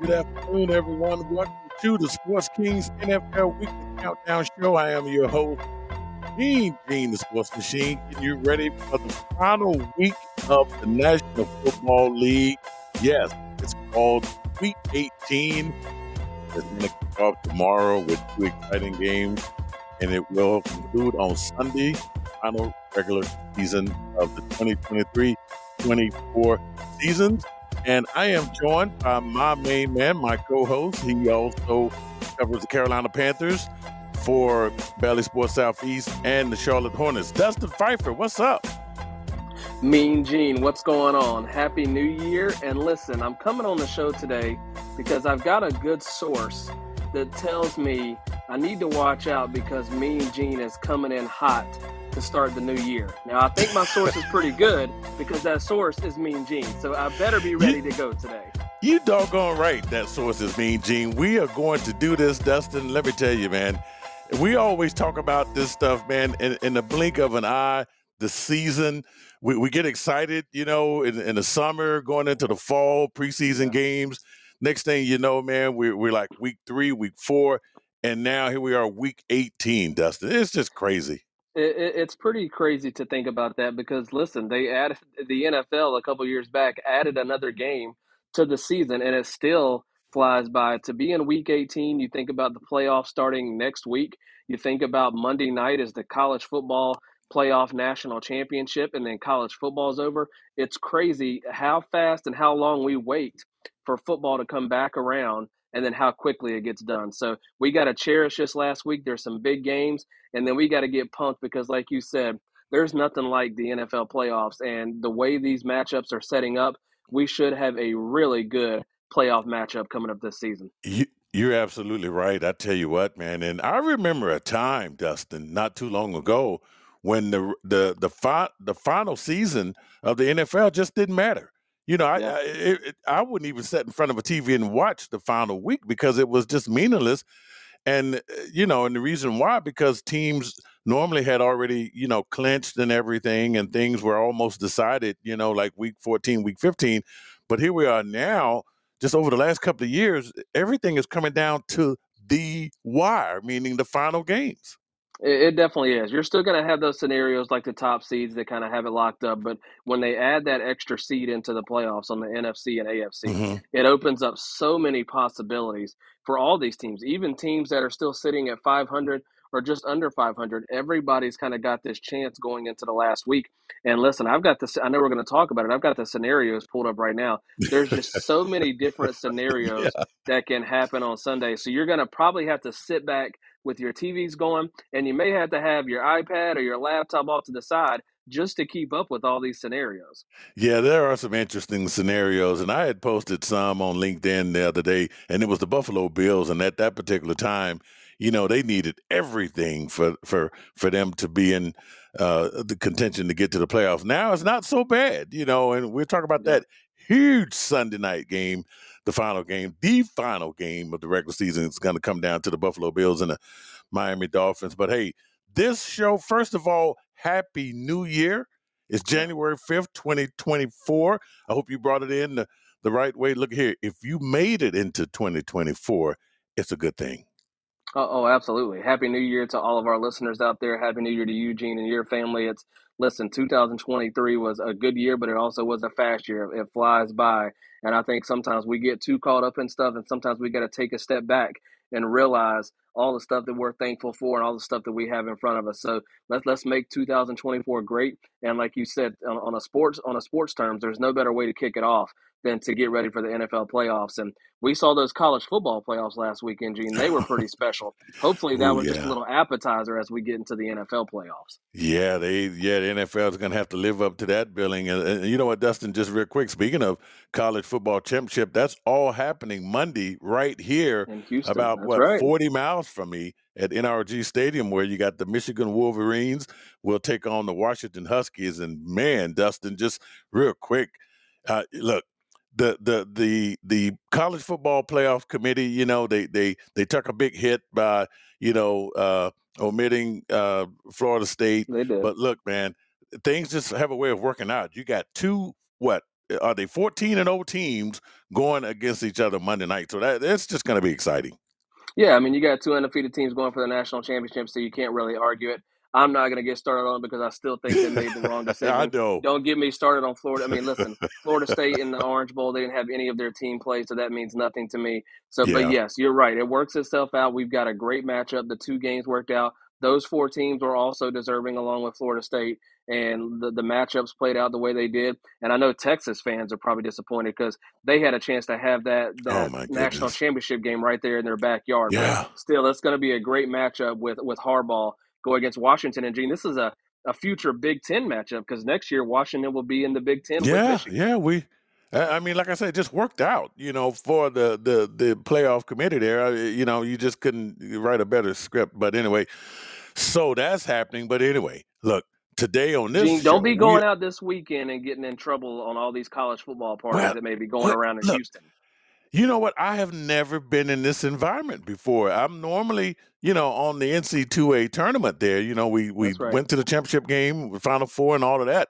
Good afternoon, everyone. Welcome to the Sports Kings NFL Weekly Countdown Show. I am your host, Mean Gene, the Sports Machine, getting you ready for the final week of the National Football League. Yes, it's called Week 18. It's going to kick off tomorrow with two exciting games, and it will conclude on Sunday, final regular season of the 2023 24 seasons. And I am joined by my main man, my co-host. He also covers the Carolina Panthers for Valley Sports Southeast and the Charlotte Hornets. Dustin Phifer, what's up? Mean Gene, what's going on? Happy New Year. And listen, I'm coming on the show today because I've got a good source that tells me I need to watch out because Mean Gene is coming in hot to start the new year. Now, I think my source is pretty good because that source is Mean Gene. So I better be ready to go today. You doggone right that source is Mean Gene. We are going to do this, Dustin. Let me tell you, man. We always talk about this stuff, man, in, in the blink of an eye, the season. We, we get excited, you know, in, in the summer, going into the fall, preseason games. Next thing you know, man, we're, we're like week three, week four, and now here we are, week 18, Dustin. It's just crazy. It, it, it's pretty crazy to think about that because listen, they added the NFL a couple years back added another game to the season, and it still flies by. To be in Week 18, you think about the playoffs starting next week. You think about Monday night as the college football playoff national championship, and then college football's over. It's crazy how fast and how long we wait for football to come back around and then how quickly it gets done. So we got to cherish this last week. There's some big games, and then we got to get pumped because, like you said, there's nothing like the NFL playoffs. And the way these matchups are setting up, we should have a really good playoff matchup coming up this season. You, you're absolutely right. I tell you what, man. And I remember a time, Dustin, not too long ago, when the the the, fi- the final season of the NFL just didn't matter. You know, I, I, it, I wouldn't even sit in front of a TV and watch the final week because it was just meaningless. And uh, you know, and the reason why because teams normally had already you know clinched and everything, and things were almost decided. You know, like week fourteen, week fifteen. But here we are now. Just over the last couple of years, everything is coming down to the wire, meaning the final games. It, it definitely is. You're still going to have those scenarios like the top seeds that kind of have it locked up, but when they add that extra seed into the playoffs on the NFC and AFC, mm-hmm. it opens up so many possibilities for all these teams, even teams that are still sitting at 500 or just under 500. Everybody's kind of got this chance going into the last week. And listen, I've got this, I know we're going to talk about it. I've got the scenarios pulled up right now. There's just so many different scenarios yeah. that can happen on Sunday. So you're going to probably have to sit back with your TVs going, and you may have to have your iPad or your laptop off to the side just to keep up with all these scenarios. Yeah, there are some interesting scenarios, and I had posted some on LinkedIn the other day, and it was the Buffalo Bills, and at that particular time, you know, they needed everything for for for them to be in uh, the contention to get to the playoffs. Now it's not so bad, you know, and we're talking about that huge Sunday night game the final game, the final game of the regular season is going to come down to the Buffalo Bills and the Miami Dolphins. But hey, this show, first of all, Happy New Year. It's January 5th, 2024. I hope you brought it in the, the right way. Look here, if you made it into 2024, it's a good thing. Oh, oh, absolutely. Happy New Year to all of our listeners out there. Happy New Year to Eugene and your family. It's listen, 2023 was a good year, but it also was a fast year. It flies by. And I think sometimes we get too caught up in stuff, and sometimes we got to take a step back and realize all the stuff that we're thankful for and all the stuff that we have in front of us. So let's let's make 2024 great. And like you said, on, on a sports on a sports terms, there's no better way to kick it off than to get ready for the NFL playoffs. And we saw those college football playoffs last weekend, Gene. They were pretty special. Hopefully, that Ooh, was yeah. just a little appetizer as we get into the NFL playoffs. Yeah, they yeah the NFL is going to have to live up to that billing. And, and, you know what, Dustin? Just real quick, speaking of college football championship, that's all happening Monday right here, about what right. forty miles from me at NRG Stadium, where you got the Michigan Wolverines will take on the Washington Huskies. And man, Dustin, just real quick. Uh, look, the the the the college football playoff committee, you know, they they they took a big hit by you know uh, omitting uh, Florida State. They did. But look, man, things just have a way of working out. You got two what are they 14 and 0 teams going against each other Monday night? So that that's just going to be exciting. Yeah, I mean, you got two undefeated teams going for the national championship, so you can't really argue it. I'm not going to get started on because I still think they made the wrong decision. I know. Don't get me started on Florida. I mean, listen, Florida State in the Orange Bowl, they didn't have any of their team play, so that means nothing to me. So, Yeah. but yes, you're right. It works itself out. We've got a great matchup. The two games worked out. Those four teams were also deserving, along with Florida State, and the, the matchups played out the way they did. And I know Texas fans are probably disappointed because they had a chance to have that, that Oh, national championship game right there in their backyard. But Yeah. still, it's going to be a great matchup with with Harbaugh go against Washington. And Gene, this is a, a future Big Ten matchup because next year Washington will be in the Big Ten Yeah, yeah, we. I mean, like I said, it just worked out, you know, for the the the playoff committee there. You know, you just couldn't write a better script. But anyway, so that's happening. But anyway, look, today on this Gene, don't be going we- out this weekend and getting in trouble on all these college football parties Well, that may be going well, around in look, Houston. You know what? I have never been in this environment before. I'm normally, you know, on the NCAA tournament there. You know, we we That's right. went to the championship game, the Final Four, and all of that.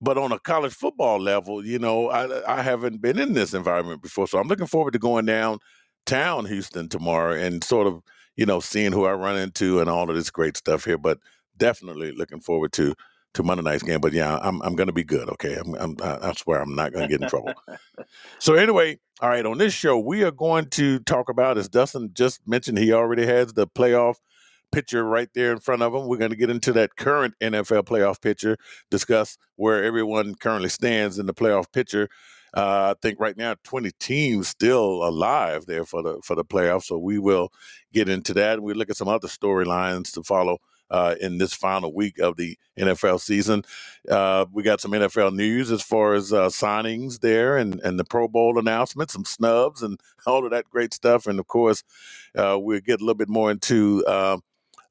But on a college football level, you know, I I haven't been in this environment before. So I'm looking forward to going downtown Houston tomorrow and sort of, you know, seeing who I run into and all of this great stuff here. But definitely looking forward to to Monday night's game. But yeah, I'm I'm going to be good. Okay, I'm, I'm I swear I'm not going to get in trouble. So anyway, all right, on this show, we are going to talk about, as Dustin just mentioned, he already has the playoff picture right there in front of him. We're going to get into that current NFL playoff picture, discuss where everyone currently stands in the playoff picture. Uh, I think right now, 20 teams still alive there for the for the playoffs. So we will get into that. We look at some other storylines to follow uh, in this final week of the NFL season. Uh, we got some NFL news as far as uh, signings there and, and the Pro Bowl announcement, some snubs and all of that great stuff. And of course, uh, we'll get a little bit more into uh,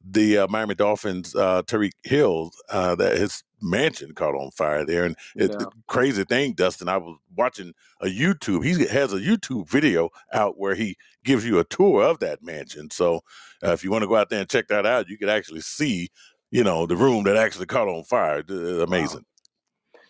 the uh, Miami Dolphins, Tyreek Hill, that his mansion caught on fire there. And it's Yeah. crazy thing, Dustin, I was watching a YouTube. He has a YouTube video out where he gives you a tour of that mansion. So uh, if you want to go out there and check that out, you could actually see, you know, the room that actually caught on fire. Uh, Amazing.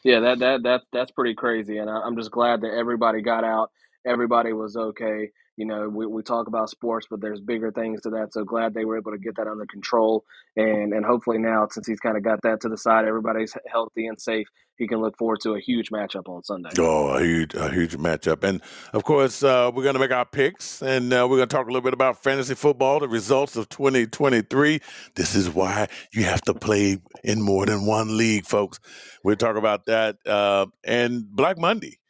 Yeah, that that that that's pretty crazy, and I, I'm just glad that everybody got out. Everybody was okay. You know, we, we talk about sports, but there's bigger things to that. So glad they were able to get that under control, and and hopefully now, since he's kind of got that to the side, everybody's healthy and safe. He can look forward to a huge matchup on Sunday. Oh, a huge, a huge matchup. And of course, uh, we're going to make our picks and uh, we're going to talk a little bit about fantasy football, the results of 2023. This is why you have to play in more than one league, folks. We'll talk about that. Uh, and Black Monday.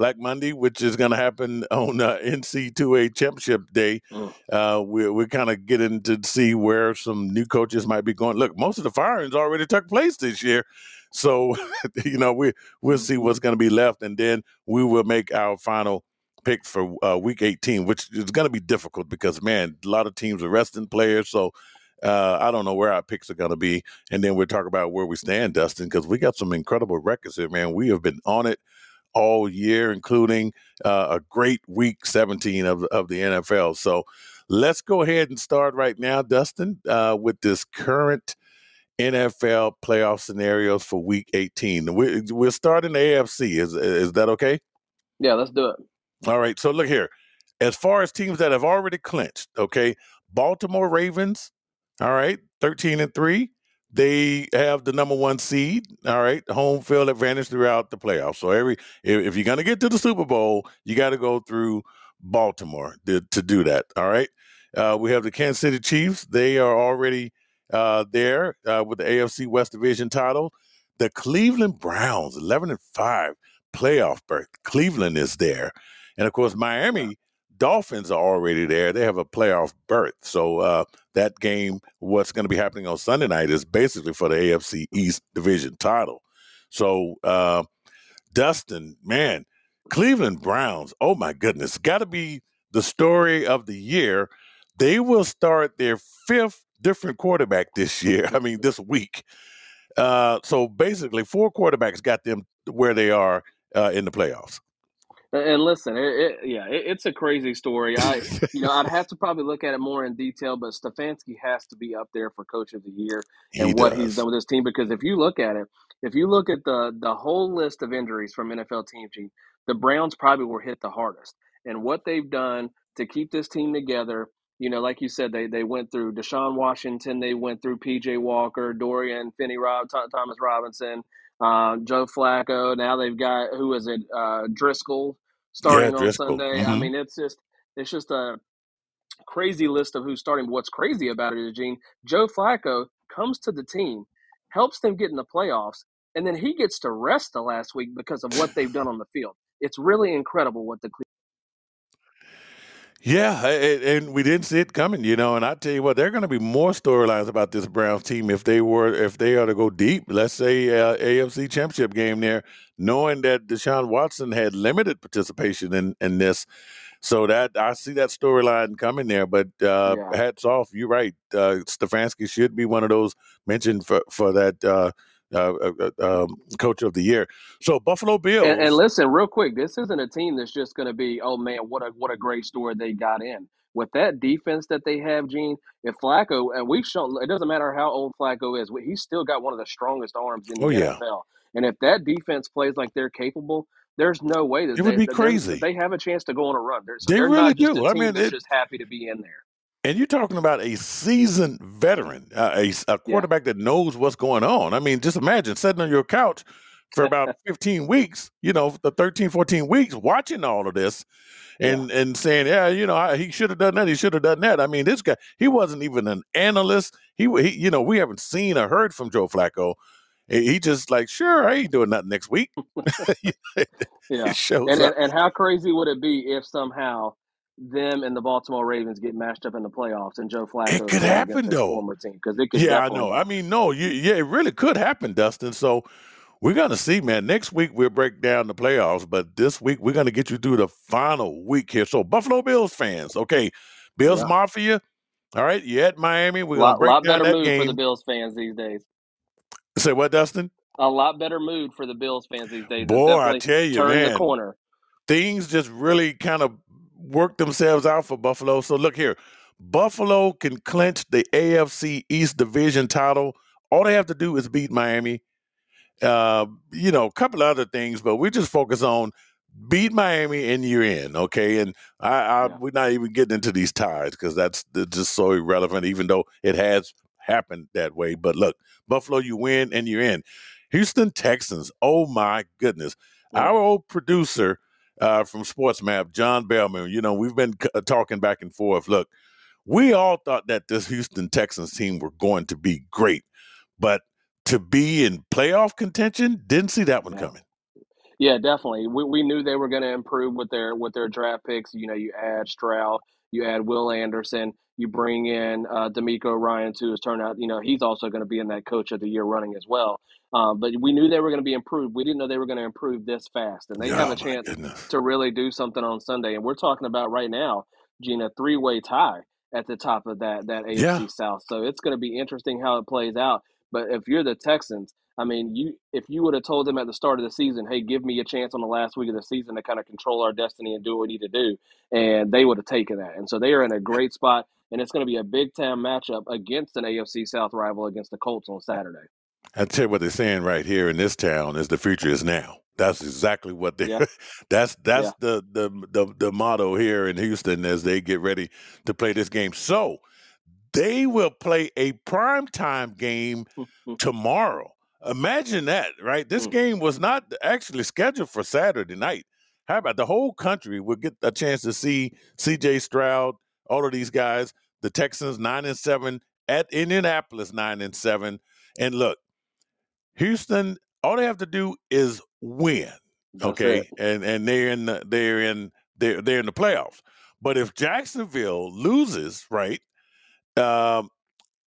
Black Monday, which is going to happen on uh, NCAA Championship Day. Mm. Uh, we're we're kind of getting to see where some new coaches might be going. Look, most of the firings already took place this year. So, you know, we, we'll see what's going to be left. And then we will make our final pick for uh, week 18, which is going to be difficult because, man, a lot of teams are resting players. So, uh, I don't know where our picks are going to be. And then we'll talk about where we stand, Dustin, because we got some incredible records here, man. We have been on it all year, including uh, a great week 17 of, of the NFL. So let's go ahead and start right now, Dustin, uh, with this current NFL playoff scenarios for week 18. We, we'll start in the AFC. Is, is that okay? Yeah, let's do it. All right. So look here. As far as teams that have already clinched, okay, Baltimore Ravens, all right, 13 and 3. They have the number one seed, all right, home field advantage throughout the playoffs. So every if, if you're gonna get to the Super Bowl, you got to go through Baltimore to, to do that. All right. Uh, we have the Kansas City Chiefs. They are already uh, there uh, with the AFC West Division title. The Cleveland Browns, 11 and 5, playoff berth. Cleveland is there. And of course, Miami Dolphins are already there. They have a playoff berth. So uh, that game, what's going to be happening on Sunday night, is basically for the AFC East Division title. So, uh, Dustin, man, Cleveland Browns, oh my goodness, got to be the story of the year. They will start their fifth different quarterback this year. I mean, this week. Uh, so basically, four quarterbacks got them where they are uh, in the playoffs. And listen, it, it, yeah, it, it's a crazy story. I, you know, I'd have to probably look at it more in detail, but Stefanski has to be up there for Coach of the Year and he what he's done with his team. Because if you look at it, if you look at the the whole list of injuries from NFL teams, Gene, the Browns probably were hit the hardest, and what they've done to keep this team together. You know, like you said, they they went through Deshaun Washington, they went through P.J. Walker, Dorian Finney, Rob, Thomas Robinson, uh, Joe Flacco. Now they've got who is it? Uh, Driskel Yeah, starting on Sunday. I hmm mean, it's just it's just a crazy list of who's starting. But what's crazy about it is Gene Joe Flacco comes to the team, helps them get in the playoffs, and then he gets to rest the last week because of what they've done on the field. It's really incredible what the Yeah, and, and we didn't see it coming, you know. And I tell you what, there are going to be more storylines about this Browns team if they were if they are to go deep. Let's say uh, AFC Championship game there, knowing that Deshaun Watson had limited participation in in this. So that I see that storyline coming there, but uh, yeah. hats off. You're right. Uh, Stefanski should be one of those mentioned for for that uh, uh, uh, um, coach of the year. So Buffalo Bills. And, and listen, real quick, this isn't a team that's just going to be, oh man, what a what a great story they got in with that defense that they have, Gene. If Flacco, and we've shown, it doesn't matter how old Flacco is, he's still got one of the strongest arms in the oh yeah, NFL. And if that defense plays like they're capable, there's no way that it would they be crazy. they have a chance to go on a run. They're, so They they're really do. I mean, that's it, just happy to be in there. And you're talking about a seasoned veteran, uh, a, a Yeah. quarterback that knows what's going on. I mean, just imagine sitting on your couch for about 15 weeks, you know, the 13, 14 weeks, watching all of this Yeah. and and saying, yeah, you know, I, he should have done that. He should have done that. I mean, this guy, he wasn't even an analyst. He, he, you know, we haven't seen or heard from Joe Flacco. He just like, sure, I ain't doing nothing next week. Yeah. And, and and how crazy would it be if somehow them and the Baltimore Ravens get matched up in the playoffs and Joe Flacco It could happen though. former team? Because it could Yeah, I know. I mean, no, you, yeah, it really could happen, Dustin. So we're gonna see, man. Next week we'll break down the playoffs, but this week we're gonna get you through the final week here. So Buffalo Bills fans, okay, Bills Yeah. Mafia. All right, you're at Miami. We're gonna lot break lot down better that mood for the. Bills fans these days. Say what, Dustin? A lot better mood for the Bills fans these days. Boy, I tell you, turned the corner. things just really kind of work themselves out for Buffalo. So look here, Buffalo can clinch the AFC East Division title. All they have to do is beat Miami. Uh, you know, a couple other things, but we just focus on beat Miami and you're in, okay? And I, I Yeah. we're not even getting into these ties because that's, just so irrelevant, even though it has happened that way. But look, Buffalo, you win and you're in. Houston Texans, oh my goodness. Mm. Our old producer uh, from Sports Map, John Bellman, you know, we've been c- uh, talking back and forth. Look, we all thought that this Houston Texans team were going to be great, but to be in playoff contention, didn't see that one Yeah. coming. Yeah, definitely. We we knew they were going to improve with their with their draft picks. You know, you add Stroud, you add Will Anderson, you bring in uh, DeMeco Ryan too. Has turned out, you know, he's also going to be in that Coach of the Year running as well. Um, but we knew they were going to be improved. We didn't know they were going to improve this fast, and they have Oh a chance goodness. to really do something on Sunday. And we're talking about right now, Gina, three way tie at the top of that that AFC Yeah. South. So it's going to be interesting how it plays out. But if you're the Texans, I mean, you if you would have told them at the start of the season, "Hey, give me a chance on the last week of the season to kind of control our destiny and do what we need to do," and they would have taken that. And so they are in a great spot, and it's going to be a big time matchup against an AFC South rival against the Colts on Saturday. I tell you what they're saying right here in this town is the future is now. That's exactly what they. Yeah, that's that's yeah, the, the the the motto here in Houston as they get ready to play this game. So they will play a primetime game tomorrow. Imagine that, right? This Mm, game was not actually scheduled for Saturday night. How about the whole country will get a chance to see CJ Stroud, all of these guys, the Texans nine and seven at Indianapolis nine and seven. And look, Houston, all they have to do is win. Okay. And and they're in the, they're in they're they're in the playoffs. But if Jacksonville loses, right, um,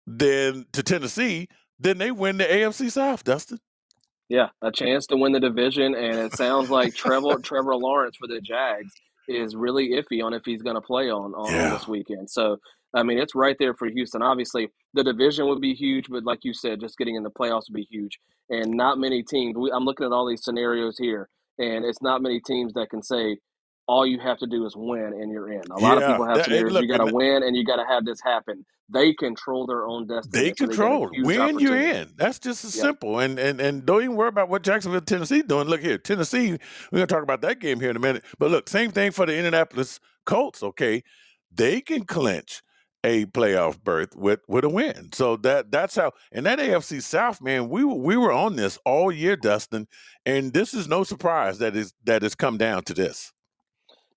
then to Tennessee, then they win the AFC South, Dustin. Yeah, a chance to win the division, and it sounds like Trevor Trevor Lawrence for the Jags is really iffy on if he's going to play on, on Yeah. this weekend. So, I mean, it's right there for Houston. Obviously, the division would be huge, but like you said, just getting in the playoffs would be huge. And not many teams. We, I'm looking at all these scenarios here. and it's not many teams that can say all you have to do is win and you're in. A lot of people have that, scenarios look, you got to win and you got to have this happen. They control their own destiny, they so control. huge When you're in, that's just as Yep. simple. And and and don't even worry about what Jacksonville, Tennessee doing. Look here, Tennessee. We're gonna talk about that game here in a minute. But look, same thing for the Indianapolis Colts. Okay, they can clinch a playoff berth with with a win. So that that's how. And that AFC South, man, we were we were on this all year, Dustin. And this is no surprise that is that has come down to this.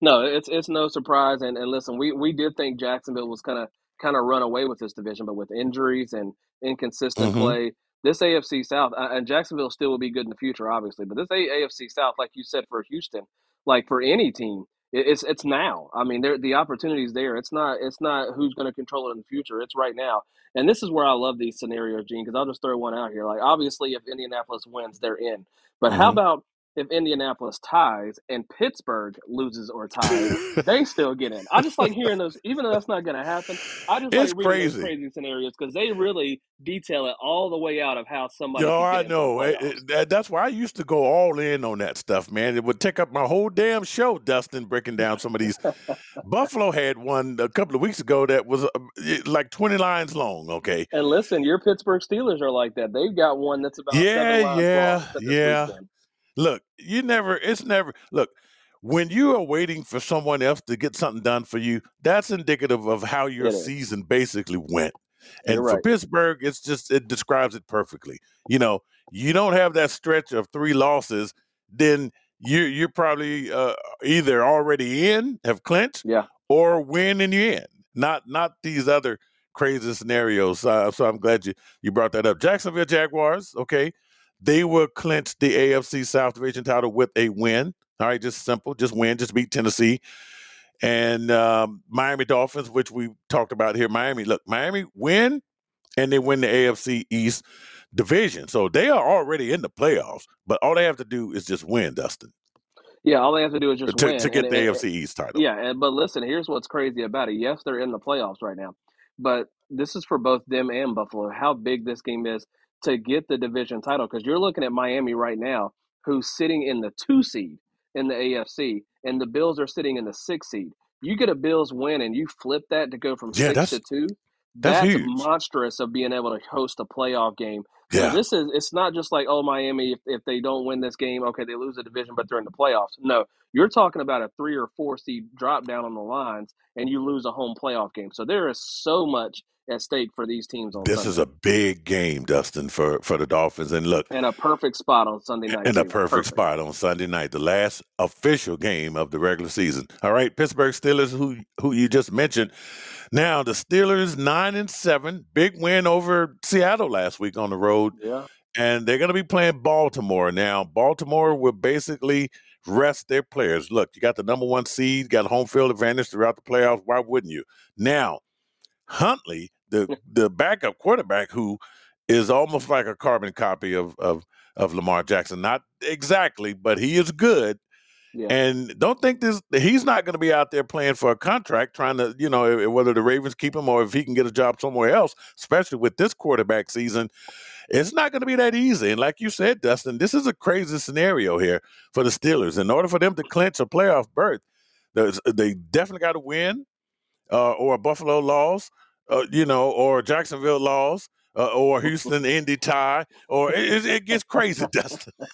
No, it's it's no surprise. And and listen, we we did think Jacksonville was gonna kind of run away with this division, but with injuries and inconsistent hmm play, this AFC South uh, and Jacksonville still will be good in the future, obviously. But this A- AFC South, like you said, for Houston, like for any team, it, it's it's now. I mean, there the opportunities there. It's not it's not who's going to control it in the future. It's right now. And this is where I love these scenarios, Gene, because I'll just throw one out here. Like obviously, if Indianapolis wins, they're in. But how hmm about if Indianapolis ties and Pittsburgh loses or ties, they still get in. I just like hearing those, even though that's not going to happen. I just like it's reading those crazy. crazy scenarios because they really detail it all the way out of how somebody Yo, I know. It- it- that- that's why I used to go all in on that stuff, man. It would take up my whole damn show, Dustin, breaking down some of these. Buffalo had one a couple of weeks ago that was uh, like 20 lines long, okay? And listen, your Pittsburgh Steelers are like that. They've got one that's about Yeah, yeah, yeah. weekend. Look, you never, it's never, look, when you are waiting for someone else to get something done for you, that's indicative of how your season basically went. You're And for right. Pittsburgh, it's just, it describes it perfectly. You know, you don't have that stretch of three losses, then you're, you're probably uh, either already in, have clinched, Yeah. or win and you're in. Not, not these other crazy scenarios. Uh, so I'm glad you, you brought that up. Jacksonville Jaguars, okay. They will clinch the AFC South Division title with a win. All right, just simple, just win, just beat Tennessee. And um, Miami Dolphins, which we talked about here. Miami, look, Miami win, and they win the AFC East division. So they are already in the playoffs, but all they have to do is just win, Dustin, Yeah, all they have to do is just to, win. to get And, the and, AFC East title. Yeah, and but listen, here's what's crazy about it. Yes, they're in the playoffs right now, but this is for both them and Buffalo. How big this game is to get the division title because you're looking at Miami right now, who's sitting in the two seed in the AFC, and the Bills are sitting in the six seed. You get a Bills win and you flip that to go from Yeah, six to two. that's That's monstrous of being able to host a playoff game. So this is it's not just like oh Miami if, if they don't win this game okay they lose the division but they're in the playoffs. No, you're talking about a three or four seed drop down on the lines and you lose a home playoff game. So there is so much at stake for these teams on this is a big game, Dustin, for for the Dolphins. And look, and a perfect spot on Sunday night in a perfect Perfect. spot on Sunday night, the last official game of the regular season. All right, Pittsburgh Steelers, who who you just mentioned. Now the Steelers nine and seven, big win over Seattle last week on the road, Yeah. and they're going to be playing Baltimore now. Baltimore will basically rest their players. Look, you got the number one seed, got home field advantage throughout the playoffs. Why wouldn't you? Now Huntley, the the backup quarterback, who is almost like a carbon copy of of of Lamar Jackson. Not exactly, but he is good. And don't think this he's not going to be out there playing for a contract, trying to you know eh, whether the Ravens keep him or if he can get a job somewhere else. Especially with this quarterback season, it's not going to be that easy. And like you said, Dustin, this is a crazy scenario here for the Steelers. In order for them to clinch a playoff berth, they definitely got to win uh, or Buffalo loss, uh, you know, or Jacksonville loss, uh, or Houston Indy tie, or it, it, gets crazy, Dustin.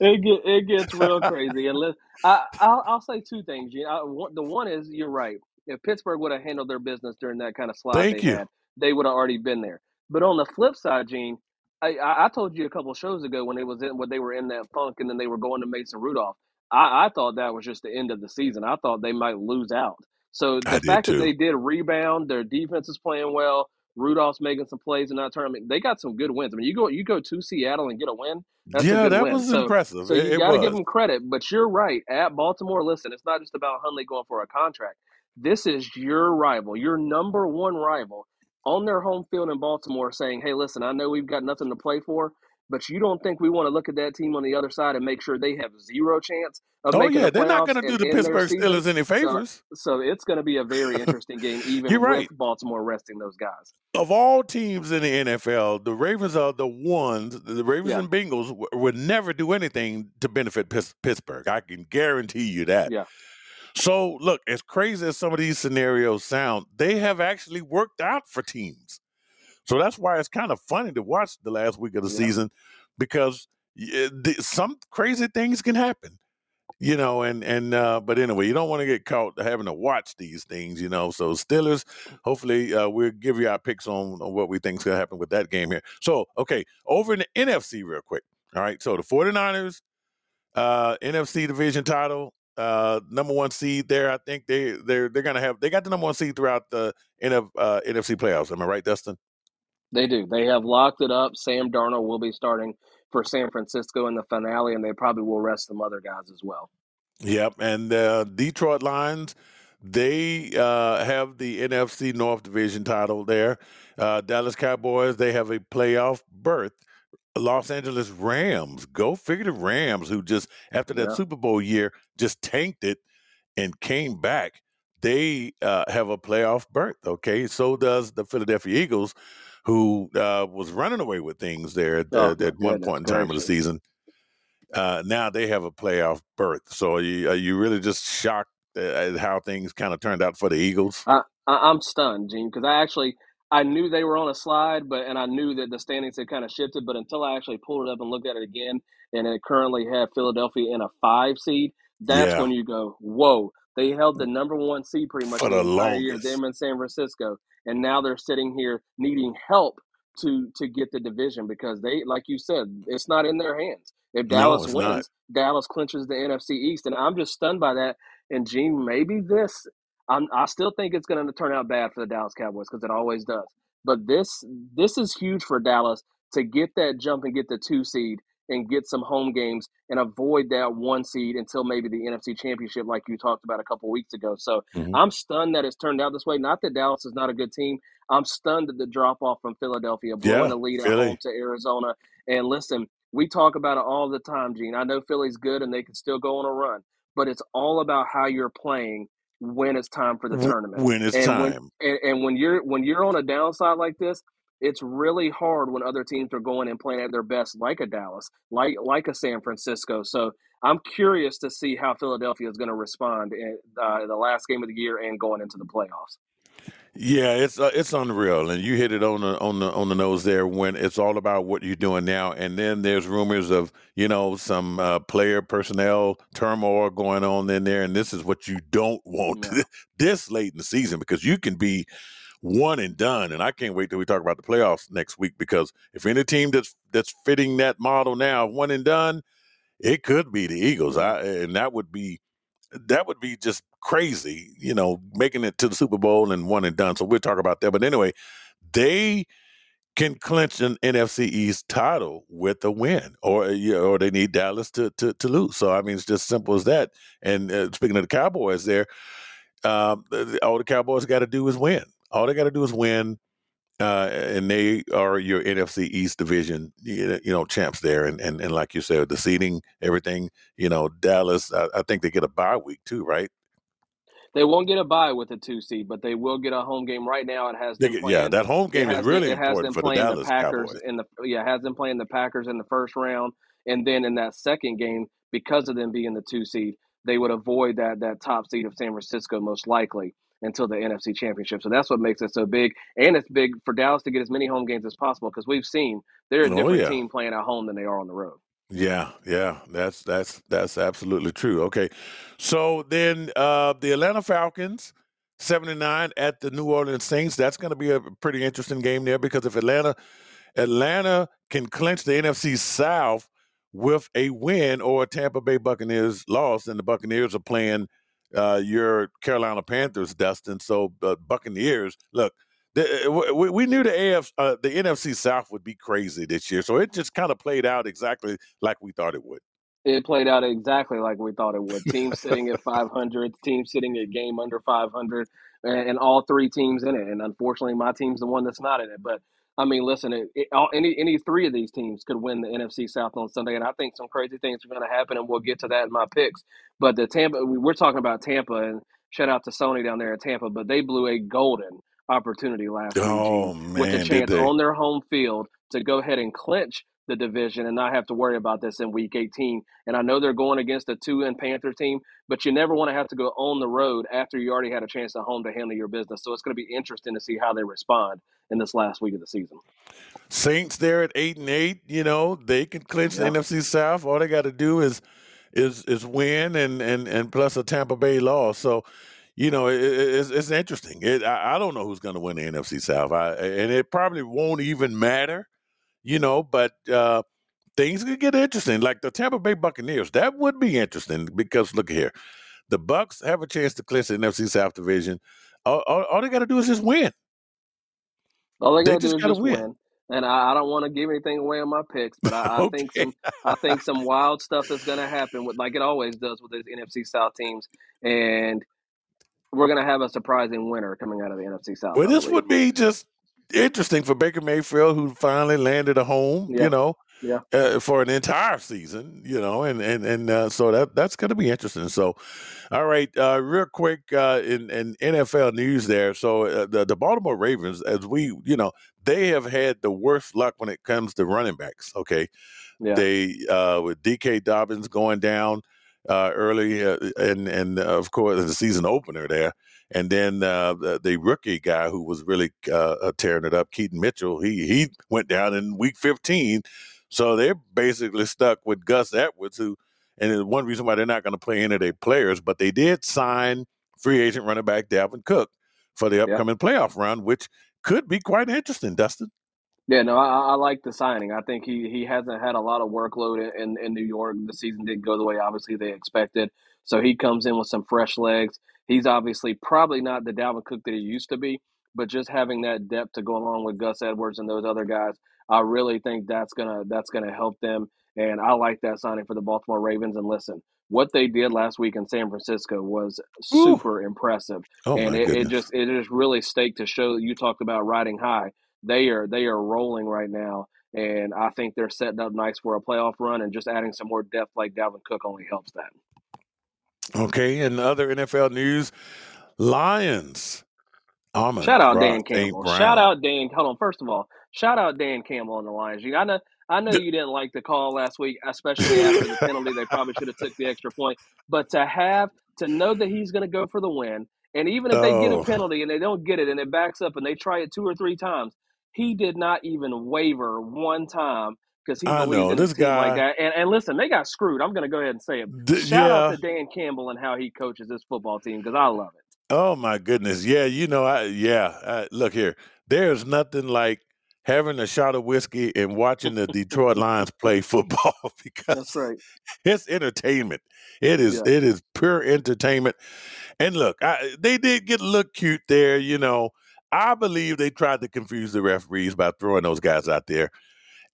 it get it gets real crazy. And I I'll, I'll say two things. Gene. I, the one is you're right. If Pittsburgh would have handled their business during that kind of slide Thank they you. had, they would have already been there. But on the flip side, Gene, I, I told you a couple of shows ago when it was in when they were in that funk and then they were going to Mason Rudolph. I, I thought that was just the end of the season. I thought they might lose out. So the fact that they did rebound, their defense is playing well. Rudolph's making some plays in that tournament. They got some good wins. I mean, you go you go to Seattle and get a win. That's a Yeah, good that win. was So impressive. so you got to give them credit, but you're right. At Baltimore, listen, it's not just about Huntley going for a contract. This is your rival, your number one rival, on their home field in Baltimore, saying, "Hey, listen, I know we've got nothing to play for. But you don't think we want to look at that team on the other side and make sure they have zero chance of Oh making yeah, the they're not going to do the Pittsburgh? Steelers any favors. so it's going to be a very interesting game, even You're with right. Baltimore resting those guys. Of all teams in the NFL, the Ravens are the ones. The Ravens Yeah. and Bengals w- would never do anything to benefit Pitts- Pittsburgh. I can guarantee you that. Yeah. So look, as crazy as some of these scenarios sound, they have actually worked out for teams. So that's why it's kind of funny to watch the last week of the Yeah. season because y- some crazy things can happen, you know. And and uh, but anyway, you don't want to get caught having to watch these things, you know. So Steelers, hopefully, uh, we'll give you our picks on, on what we think is going to happen with that game here. So okay, over in the NFC, real quick. All right, so the 49ers, uh, NFC division title. Uh, number one seed there. I think they they're they're gonna have they got the number one seed throughout the NF, uh, NFC playoffs. Am I right, Dustin? They do. They have locked it up. Sam Darnold will be starting for San Francisco in the finale, and they probably will rest some other guys as well. Yep, and uh, Detroit Lions, they uh, have the NFC North Division title there. Uh, Dallas Cowboys, they have a playoff berth. Los Angeles Rams, go figure the Rams, who just after that Yeah. Super Bowl year just tanked it and came back. They uh, have a playoff berth. Okay, so does the Philadelphia Eagles, who uh, was running away with things there at, Oh, at one point in time of the season. Uh, now they have a playoff berth. So are you, are you really just shocked at how things kind of turned out for the Eagles? I, I'm stunned, Gene, because I actually I knew they were on a slide, but and I knew that the standings had kind of shifted. But until I actually pulled it up and looked at it again, and it currently had Philadelphia in a five seed, that's Yeah. when you go, whoa! They held the number one seed pretty much For the the entire year, them in San Francisco, and now they're sitting here needing help to to get the division because they, like you said, it's not in their hands. If No, Dallas not. wins, Dallas clinches the NFC East, and I'm just stunned by that. And Gene, maybe this I'm, I still think it's going to turn out bad for the Dallas Cowboys because it always does. But this this is huge for Dallas to get that jump and get the two seed and get some home games and avoid that one seed until maybe the NFC Championship, like you talked about a couple weeks ago. So Mhm. I'm stunned that it's turned out this way. Not that Dallas is not a good team. I'm stunned at the drop off from Philadelphia, blowing Yeah, the lead at home to Arizona. And listen, we talk about it all the time, Gene. I know Philly's good and they can still go on a run, but it's all about how you're playing when it's time for the tournament. When it's And when time. and, and when you're when you're on a downside like this, it's really hard when other teams are going and playing at their best, like a Dallas, like like a San Francisco. So I'm curious to see how Philadelphia is going to respond in uh, the last game of the year and going into the playoffs. Yeah, it's uh, it's unreal, and you hit it on the on the on the nose there. When it's all about what you're doing now, and then there's rumors of you know some uh, player personnel turmoil going on in there, and this is what you don't want Yeah. this late in the season because you can be one and done. And I can't wait till we talk about the playoffs next week because if any team that's that's fitting that model now, one and done, it could be the Eagles. I and that would be that would be just crazy, you know, making it to the Super Bowl and one and done. So we'll talk about that. But anyway, they can clinch an NFC East title with a win, or or they need Dallas to to, to lose. So I mean, it's just simple as that. And uh, speaking of the Cowboys, there, um, all the Cowboys got to do is win. All they got to do is win. Uh, and they are your NFC East division, you you know, champs there. And, and and like you said, the seating, everything, you know, Dallas. I, I think they get a bye week too, right? They won't get a bye with a two seed, but they will get a home game. Right now, it has them get, yeah, playing. that home game is has them, really has important them for the playing the Dallas Packers Cowboys. in the yeah has them playing the Packers in the first round, and then in that second game, because of them being the two seed, they would avoid that that top seed of San Francisco most likely until the NFC Championship. So that's what makes it so big, and it's big for Dallas to get as many home games as possible because we've seen they're a Oh different yeah. team playing at home than they are on the road. Yeah, yeah, that's that's that's absolutely true. Okay, so then uh, the Atlanta Falcons, seventy nine at the New Orleans Saints. That's going to be a pretty interesting game there because if Atlanta Atlanta can clinch the NFC South with a win or a Tampa Bay Buccaneers loss, then the Buccaneers are playing uh, your Carolina Panthers, Dustin. So uh, Buccaneers, look. The, uh, we, we knew the AF, uh, the NFC South would be crazy this year, so it just kind of played out exactly like we thought it would. It played out exactly like we thought it would. Teams sitting at 500, teams sitting at game under 500, and, and all three teams in it. And unfortunately, my team's the one that's not in it. But I mean, listen, it, it, all, any any three of these teams could win the NFC South on Sunday, and I think some crazy things are going to happen, and we'll get to that in my picks. But the Tampa, we're talking about Tampa, and shout out to Sony down there at Tampa, but they blew a golden opportunity last Oh week, man, with the chance on their home field to go ahead and clinch the division and not have to worry about this in Week 18. And I know they're going against a two-in Panther team, but you never want to have to go on the road after you already had a chance at home to handle your business. So it's going to be interesting to see how they respond in this last week of the season. Saints there at eight and eight. You know they can clinch the NFC South. All they got to do is is is win and and and plus a Tampa Bay loss. So. You know, it- it's, it's interesting. It, I, I don't know who's going to win the NFC South, I, and it probably won't even matter. You know, but uh, things could get interesting. Like the Tampa Bay Buccaneers, that would be interesting because look here, the Bucks have a chance to clinch the NFC South division. All, all, all they got to do is just win. All they got to do is just win. win. And I, I don't want to give anything away on my picks, but I, I think some I think some wild stuff is going to happen with like it always does with these NFC South teams, and we're going to have a surprising winner coming out of the NFC South. Well, this would be just interesting for Baker Mayfield, who finally landed a home. Yeah. You know, Yeah. uh, for an entire season. You know, and and and uh, so that that's going to be interesting. So, all right, uh, real quick uh, in in NFL news there. So uh, the the Baltimore Ravens, as we you know, they have had the worst luck when it comes to running backs. Okay, Yeah. they uh, with J.K. Dobbins going down uh, early, uh, and and uh, of course the season opener there, and then uh, the, the rookie guy who was really tearing it up, Keaton Mitchell, he he went down in week fifteen, so they're basically stuck with Gus Edwards, who, and one reason why they're not going to play any of their players, but they did sign free agent running back Dalvin Cook for the Yeah. upcoming playoff run, which could be quite interesting, Dustin. Yeah, no, I, I like the signing. I think he, he hasn't had a lot of workload in, in, New York. The season didn't go the way obviously they expected. So he comes in with some fresh legs. He's obviously probably not the Dalvin Cook that he used to be, but just having that depth to go along with Gus Edwards and those other guys, I really think that's gonna that's gonna help them. And I like that signing for the Baltimore Ravens. And listen, what they did last week in San Francisco was Ooh. super impressive Oh and it, it just it just really staked to show you talked about riding high. They are they are rolling right now, and I think they're setting up nice for a playoff run. And just adding some more depth like Dalvin Cook only helps that. Okay, and other NFL news: Lions. Shout out Dan Campbell. Shout out Dan. Hold on. First of all, shout out Dan Campbell on the Lions. You, I know I know you didn't like the call last week, especially after the penalty. They probably should have took the extra point. But to have to know that he's going to go for the win, and even if they get a oh, penalty and they don't get it and it backs up and they try it two or three times, he did not even waver one time because he I believed know in his this team like that. And, and listen, they got screwed. I'm going to go ahead and say it. D- Shout out yeah. to Dan Campbell and how he coaches this football team because I love it. Oh my goodness. Yeah, you know, I yeah. I, look here. There's nothing like having a shot of whiskey and watching the Detroit Lions play football That's because right. it's entertainment. It is Yeah. it is pure entertainment. And look, I, they did get a look cute there, you know. I believe they tried to confuse the referees by throwing those guys out there.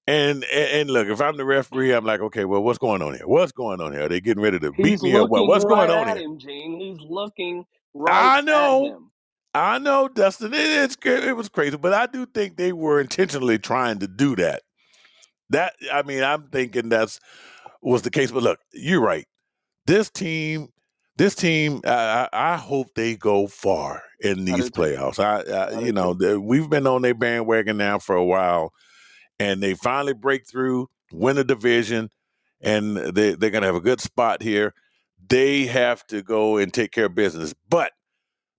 And, and and look, if I'm the referee, I'm like, okay, well, what's going on here? What's going on here? Are they getting ready to beat me or what? What's right going on at here? him, Gene. He's looking right I know. I know, Dustin. It, it's it was crazy, but I do think they were intentionally trying to do that. That I mean, I'm thinking that's was the case. But look, you're right. This team, this team, I, I I hope they go far in these playoffs. I, I you know, the, we've been on their bandwagon now for a while, and they finally break through, win a division, and they they're gonna have a good spot here. They have to go and take care of business, but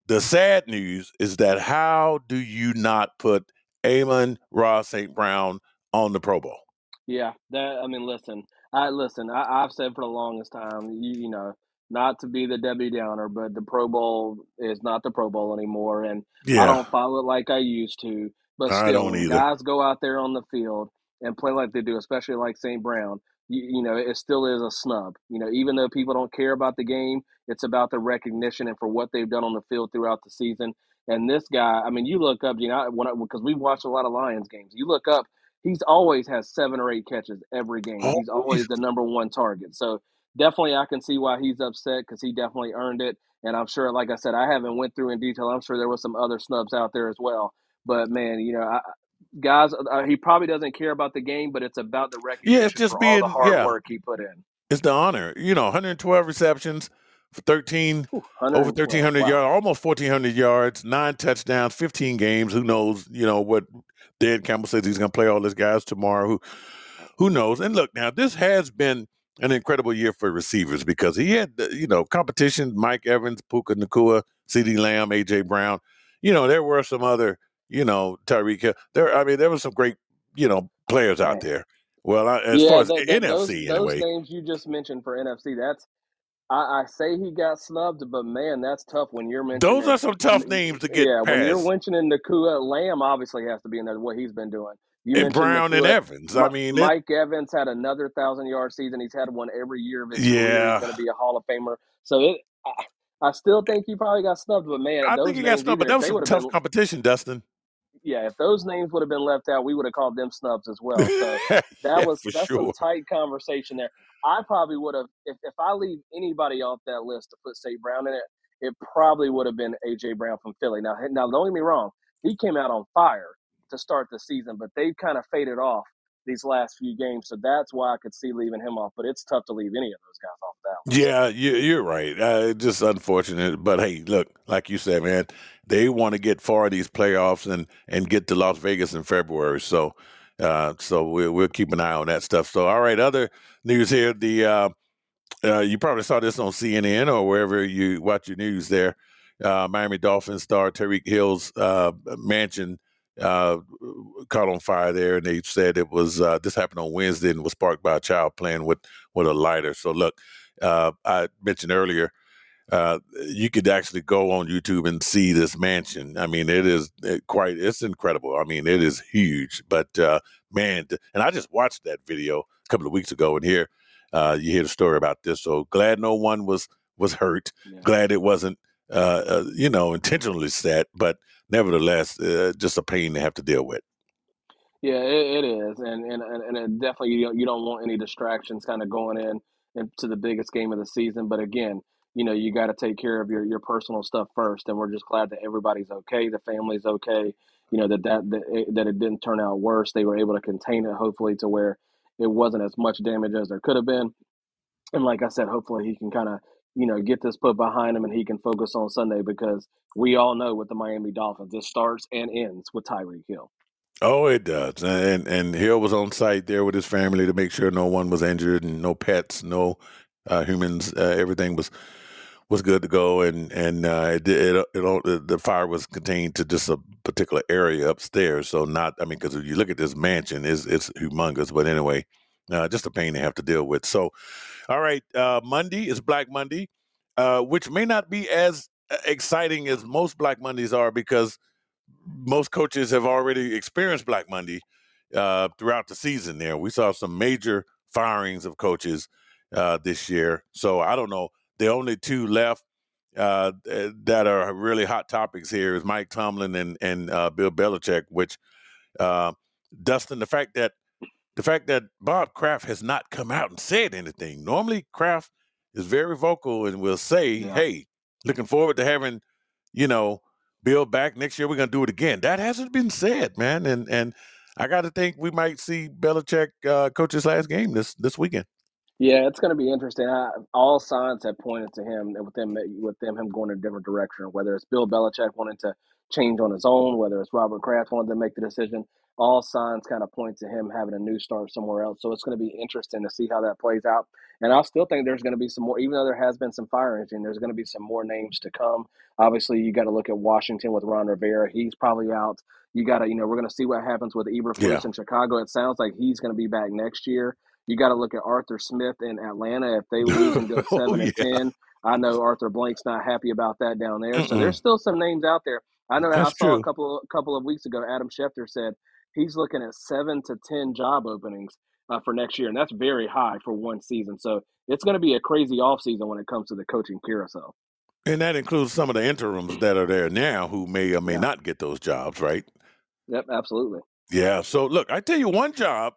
the sad news is that how do you not put Amon Ross St. Brown on the Pro Bowl? Yeah, that I mean, listen, I listen. I, I've said for the longest time, you, you know, not to be the Debbie Downer, but the Pro Bowl is not the Pro Bowl anymore, and I don't follow it like I used to. But I still, guys go out there on the field and play like they do, especially like St. Brown, you, you know, it still is a snub. You know, even though people don't care about the game, it's about the recognition and for what they've done on the field throughout the season. And this guy, I mean, you look up, you know, because we've watched a lot of Lions games, you look up he's always has seven or eight catches every game. He's Always. the number one target. So definitely, I can see why he's upset because he definitely earned it. And I'm sure, like I said, I haven't went through in detail. I'm sure there was some other snubs out there as well. But man, you know, I, guys, uh, he probably doesn't care about the game, but it's about the recognition Yeah, it's just for all being the hard yeah, work he put in. it's the honor. You know, 112 receptions 13 Whew, over 1300 Wow. yards, almost 1400 yards, nine touchdowns, 15 games. Who knows? You know what? Dan Campbell says he's going to play all these guys tomorrow. Who who knows? And look, now this has been an incredible year for receivers because he had you know competition: Mike Evans, Puka Nacua, CeeDee Lamb, A.J. Brown. You know there were some other you know Tyreek Hill. There, I mean, there were some great you know players out there. Well, I, as Yeah, far as that, that, those NFC those anyway, names you just mentioned for NFC, that's I, I say he got snubbed, but man, that's tough when you're mentioning. those are some tough names to get yeah, when you're past. mentioning Nacua, Lamb obviously has to be in there. What he's been doing. You And Brown and Evans. I mean, it, Mike Evans had another thousand yard season. He's had one every year of his career. He's going to be a Hall of Famer. So it, I, I still think he probably got snubbed. But man, I think he got snubbed, but that was some tough been, competition, Dustin. yeah, if those names would have been left out, we would have called them snubs as well. So that yeah, was that's some tight conversation there. I probably would have if, if I leave anybody off that list to put St. Brown in it, it probably would have been AJ Brown from Philly. Now, now don't get me wrong, he came out on fire to start the season, but they've kind of faded off these last few games, so that's why I could see leaving him off. But it's tough to leave any of those guys off that. Yeah, you, you're right. Uh, just unfortunate, but hey, look, like you said, man, they want to get far in these playoffs and and get to Las Vegas in February. So, uh, so we'll we'll keep an eye on that stuff. So, all right, other news here. The uh, uh, you probably saw this on CNN or wherever you watch your news. There, uh, Miami Dolphins star Tyreek Hill's uh, mansion uh, caught on fire there, and they said it was uh, this happened on Wednesday and was sparked by a child playing with with a lighter. So, look, uh, I mentioned earlier. Uh, you could actually go on YouTube and see this mansion. I mean, it is it quite, it's incredible. I mean, it is huge. But uh, man, and I just watched that video a couple of weeks ago, and here uh, you hear the story about this. So glad no one was was hurt. Yeah. Glad it wasn't, uh, uh, you know, intentionally set, but nevertheless, uh, just a pain to have to deal with. Yeah, it, it is, and and and it definitely you don't, you don't want any distractions kind of going in into the biggest game of the season. But again, you know you got to take care of your your personal stuff first, and we're just glad that everybody's okay, the family's okay. You know that that that it, that it didn't turn out worse. They were able to contain it, hopefully, to where it wasn't as much damage as there could have been. And like I said, hopefully he can kind of you know get this put behind him, and he can focus on Sunday because we all know with the Miami Dolphins, it starts and ends with Tyreek Hill. Oh, it does. And and Hill was on site there with his family to make sure no one was injured and no pets, no uh, humans. Uh, everything was was good to go, and and uh, it, it, it, the fire was contained to just a particular area upstairs. So not, I mean, because if you look at this mansion, it's it's humongous. But anyway, uh, just a pain to have to deal with. So, all right, uh, Monday is Black Monday, uh, which may not be as uh, exciting as most Black Mondays are because most coaches have already experienced Black Monday uh, throughout the season. There, we saw some major firings of coaches uh, this year. So I don't know. The only two left uh, that are really hot topics here is Mike Tomlin and and uh, Bill Belichick. Which uh, Dustin, the fact that the fact that Bob Kraft has not come out and said anything. Normally, Kraft is very vocal and will say, Yeah. "Hey, looking forward to having you know." Bill back next year. We're gonna do it again. That hasn't been said, man. And and I got to think we might see Belichick uh, coach his last game this this weekend. Yeah, it's going to be interesting. I, all signs have pointed to him with them with them him going a different direction. Whether it's Bill Belichick wanting to change on his own, whether it's Robert Kraft wanting to make the decision, all signs kind of point to him having a new start somewhere else. So it's going to be interesting to see how that plays out. And I still think there's going to be some more, even though there has been some firings, and there's going to be some more names to come. Obviously, you got to look at Washington with Ron Rivera. He's probably out. You got to, you know, we're going to see what happens with Eberflus Yeah. in Chicago. It sounds like he's going to be back next year. You got to look at Arthur Smith in Atlanta. If they lose and go Oh, seven and ten, I know Arthur Blank's not happy about that down there. So Mm-mm. there's still some names out there. I know that I saw true. a couple couple of weeks ago. Adam Schefter said he's looking at seven to ten job openings uh, for next year, and that's very high for one season. So it's going to be a crazy offseason when it comes to the coaching carousel. And that includes some of the interims that are there now who may or may Yeah. not get those jobs, right? Yep, absolutely. Yeah. So look, I tell you one job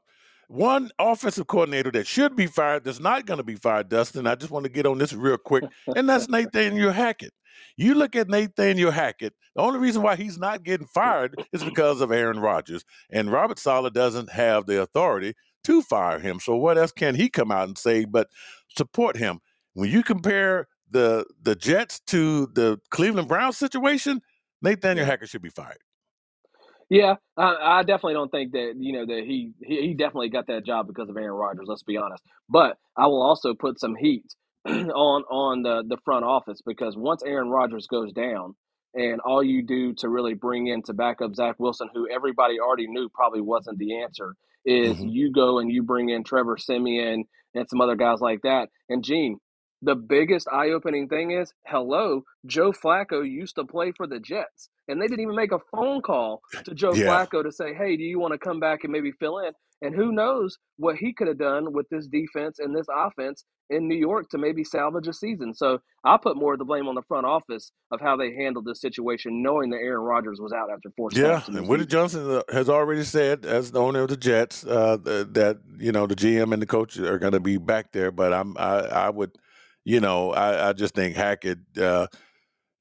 one offensive coordinator that should be fired that's not going to be fired, Dustin. I just want to get on this real quick, and that's Nathaniel Hackett. You look at Nathaniel Hackett, the only reason why he's not getting fired is because of Aaron Rodgers. And Robert Saleh doesn't have the authority to fire him. So what else can he come out and say but support him? When you compare the the Jets to the Cleveland Browns situation, Nathaniel Hackett should be fired. Yeah, I, I, definitely don't think that you know that he, he he definitely got that job because of Aaron Rodgers. Let's be honest. But I will also put some heat on on the the front office because once Aaron Rodgers goes down, and all you do to really bring in to back up Zach Wilson, who everybody already knew probably wasn't the answer, is mm-hmm. you go and you bring in Trevor Siemian and some other guys like that. And Gene, the biggest eye opening thing is hello, Joe Flacco used to play for the Jets. And they didn't even make a phone call to Joe yeah. Flacco to say, hey, do you want to come back and maybe fill in? And who knows what he could have done with this defense and this offense in New York to maybe salvage a season. So I put more of the blame on the front office of how they handled this situation, knowing that Aaron Rodgers was out after four. Yeah, and Woody Johnson uh, has already said, as the owner of the Jets, uh, that you know the GM and the coach are going to be back there. But I'm I, I would you know, I, I just think Hackett, uh,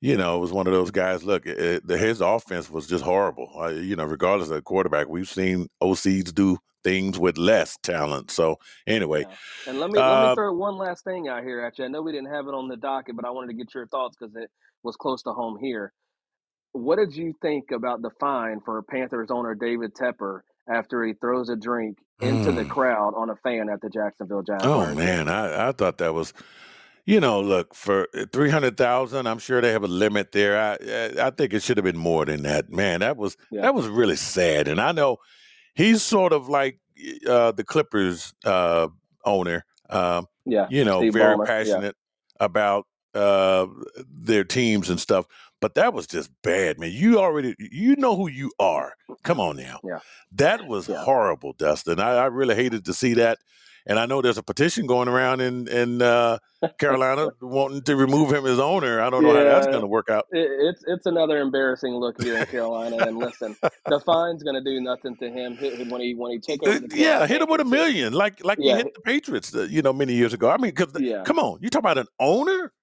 you know, was one of those guys. Look, it, the, his offense was just horrible. Uh, you know, regardless of the quarterback, we've seen OCs do things with less talent. So anyway, yeah. and let me uh, let me uh throw one last thing out here at you. I know we didn't have it on the docket, but I wanted to get your thoughts because it was close to home here. What did you think about the fine for Panthers owner David Tepper after he throws a drink into mm. the crowd on a fan at the Jacksonville Jaguars? Oh man, I, I thought that was you know, look for uh, three hundred thousand. I'm sure they have a limit there. I uh, I think it should have been more than that. Man, that was yeah. that was really sad. And I know he's sort of like uh, the Clippers uh, owner. Um, yeah, you know, Steve very Ballmer. passionate yeah. about uh, their teams and stuff. But that was just bad, man. You already you know who you are. Come on now. Yeah. That was yeah. horrible, Dustin. I, I really hated to see that. And I know there's a petition going around in in uh, Carolina wanting to remove him as owner. I don't know yeah, how that's going to work out. It, it's it's another embarrassing look here in Carolina. and listen, the fine's going to do nothing to him Hit him when he when he take over. yeah, hit him with a million, like like yeah. he hit the Patriots, uh, you know, many years ago. I mean, because yeah. come on, you talk about an owner,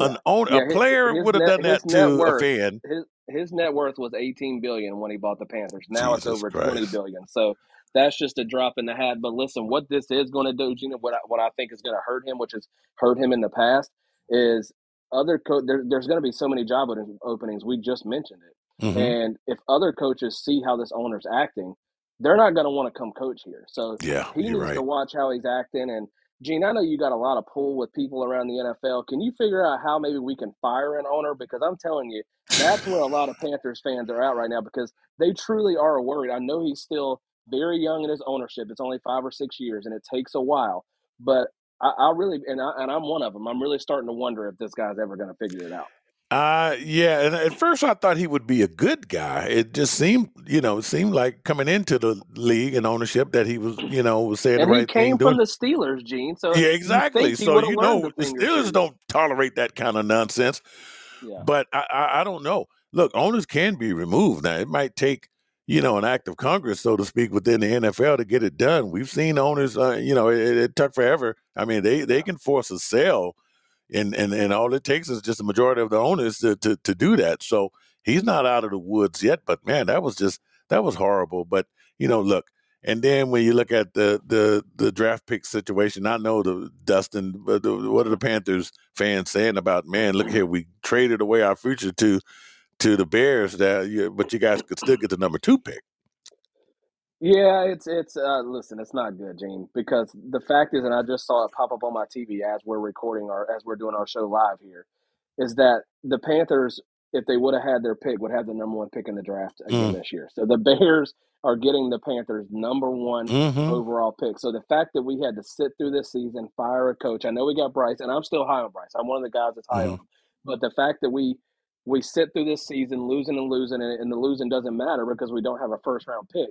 an owner, a player would have done that to worth, a fan. His, his net worth was 18 billion when he bought the Panthers. Now Jesus it's over Christ. 20 billion. So that's just a drop in the hat. But listen, what this is going to do, Gina, what I, what I think is going to hurt him, which has hurt him in the past, is other co- there, there's going to be so many job openings. We just mentioned it, mm-hmm. and if other coaches see how this owner's acting, they're not going to want to come coach here. So yeah, he needs right. to watch how he's acting. And Gene, I know you got a lot of pull with people around the NFL. Can you figure out how maybe we can fire an owner? Because I'm telling you, that's where a lot of Panthers fans are at right now because they truly are worried. I know he's still very young in his ownership. It's only five or six years, and it takes a while. But I, I really, and, I, and I'm one of them. I'm really starting to wonder if this guy's ever going to figure it out. Uh yeah, and at first I thought he would be a good guy. It just seemed, you know, it seemed like coming into the league and ownership that he was, you know, was saying and the right thing. he came from the Steelers, Gene. So yeah, exactly. So you know, the Steelers don't tolerate that kind of nonsense. Yeah. But I, I, I don't know. Look, owners can be removed now. It might take you know, an act of Congress, so to speak, within the NFL to get it done. We've seen owners, uh, you know, it, it, took forever. I mean, they they can force a sale, and and and all it takes is just a majority of the owners to to, to do that. So he's not out of the woods yet. But man, that was just that was horrible. But you know, look. And then when you look at the the the draft pick situation, I know the Dustin, but the, what are the Panthers fans saying about man? Look here, we traded away our future to to the Bears that, you, but you guys could still get the number two pick. Yeah, it's it's uh, listen, it's not good, Gene, because the fact is, and I just saw it pop up on my TV as we're recording our as we're doing our show live here, is that the Panthers, if they would have had their pick, would have the number one pick in the draft again mm. this year. So the Bears are getting the Panthers' number one mm-hmm. overall pick. So the fact that we had to sit through this season, fire a coach, I know we got Bryce, and I'm still high on Bryce. I'm one of the guys that's high mm. on. But the fact that we we sit through this season losing and losing, and, the losing doesn't matter because we don't have a first round pick.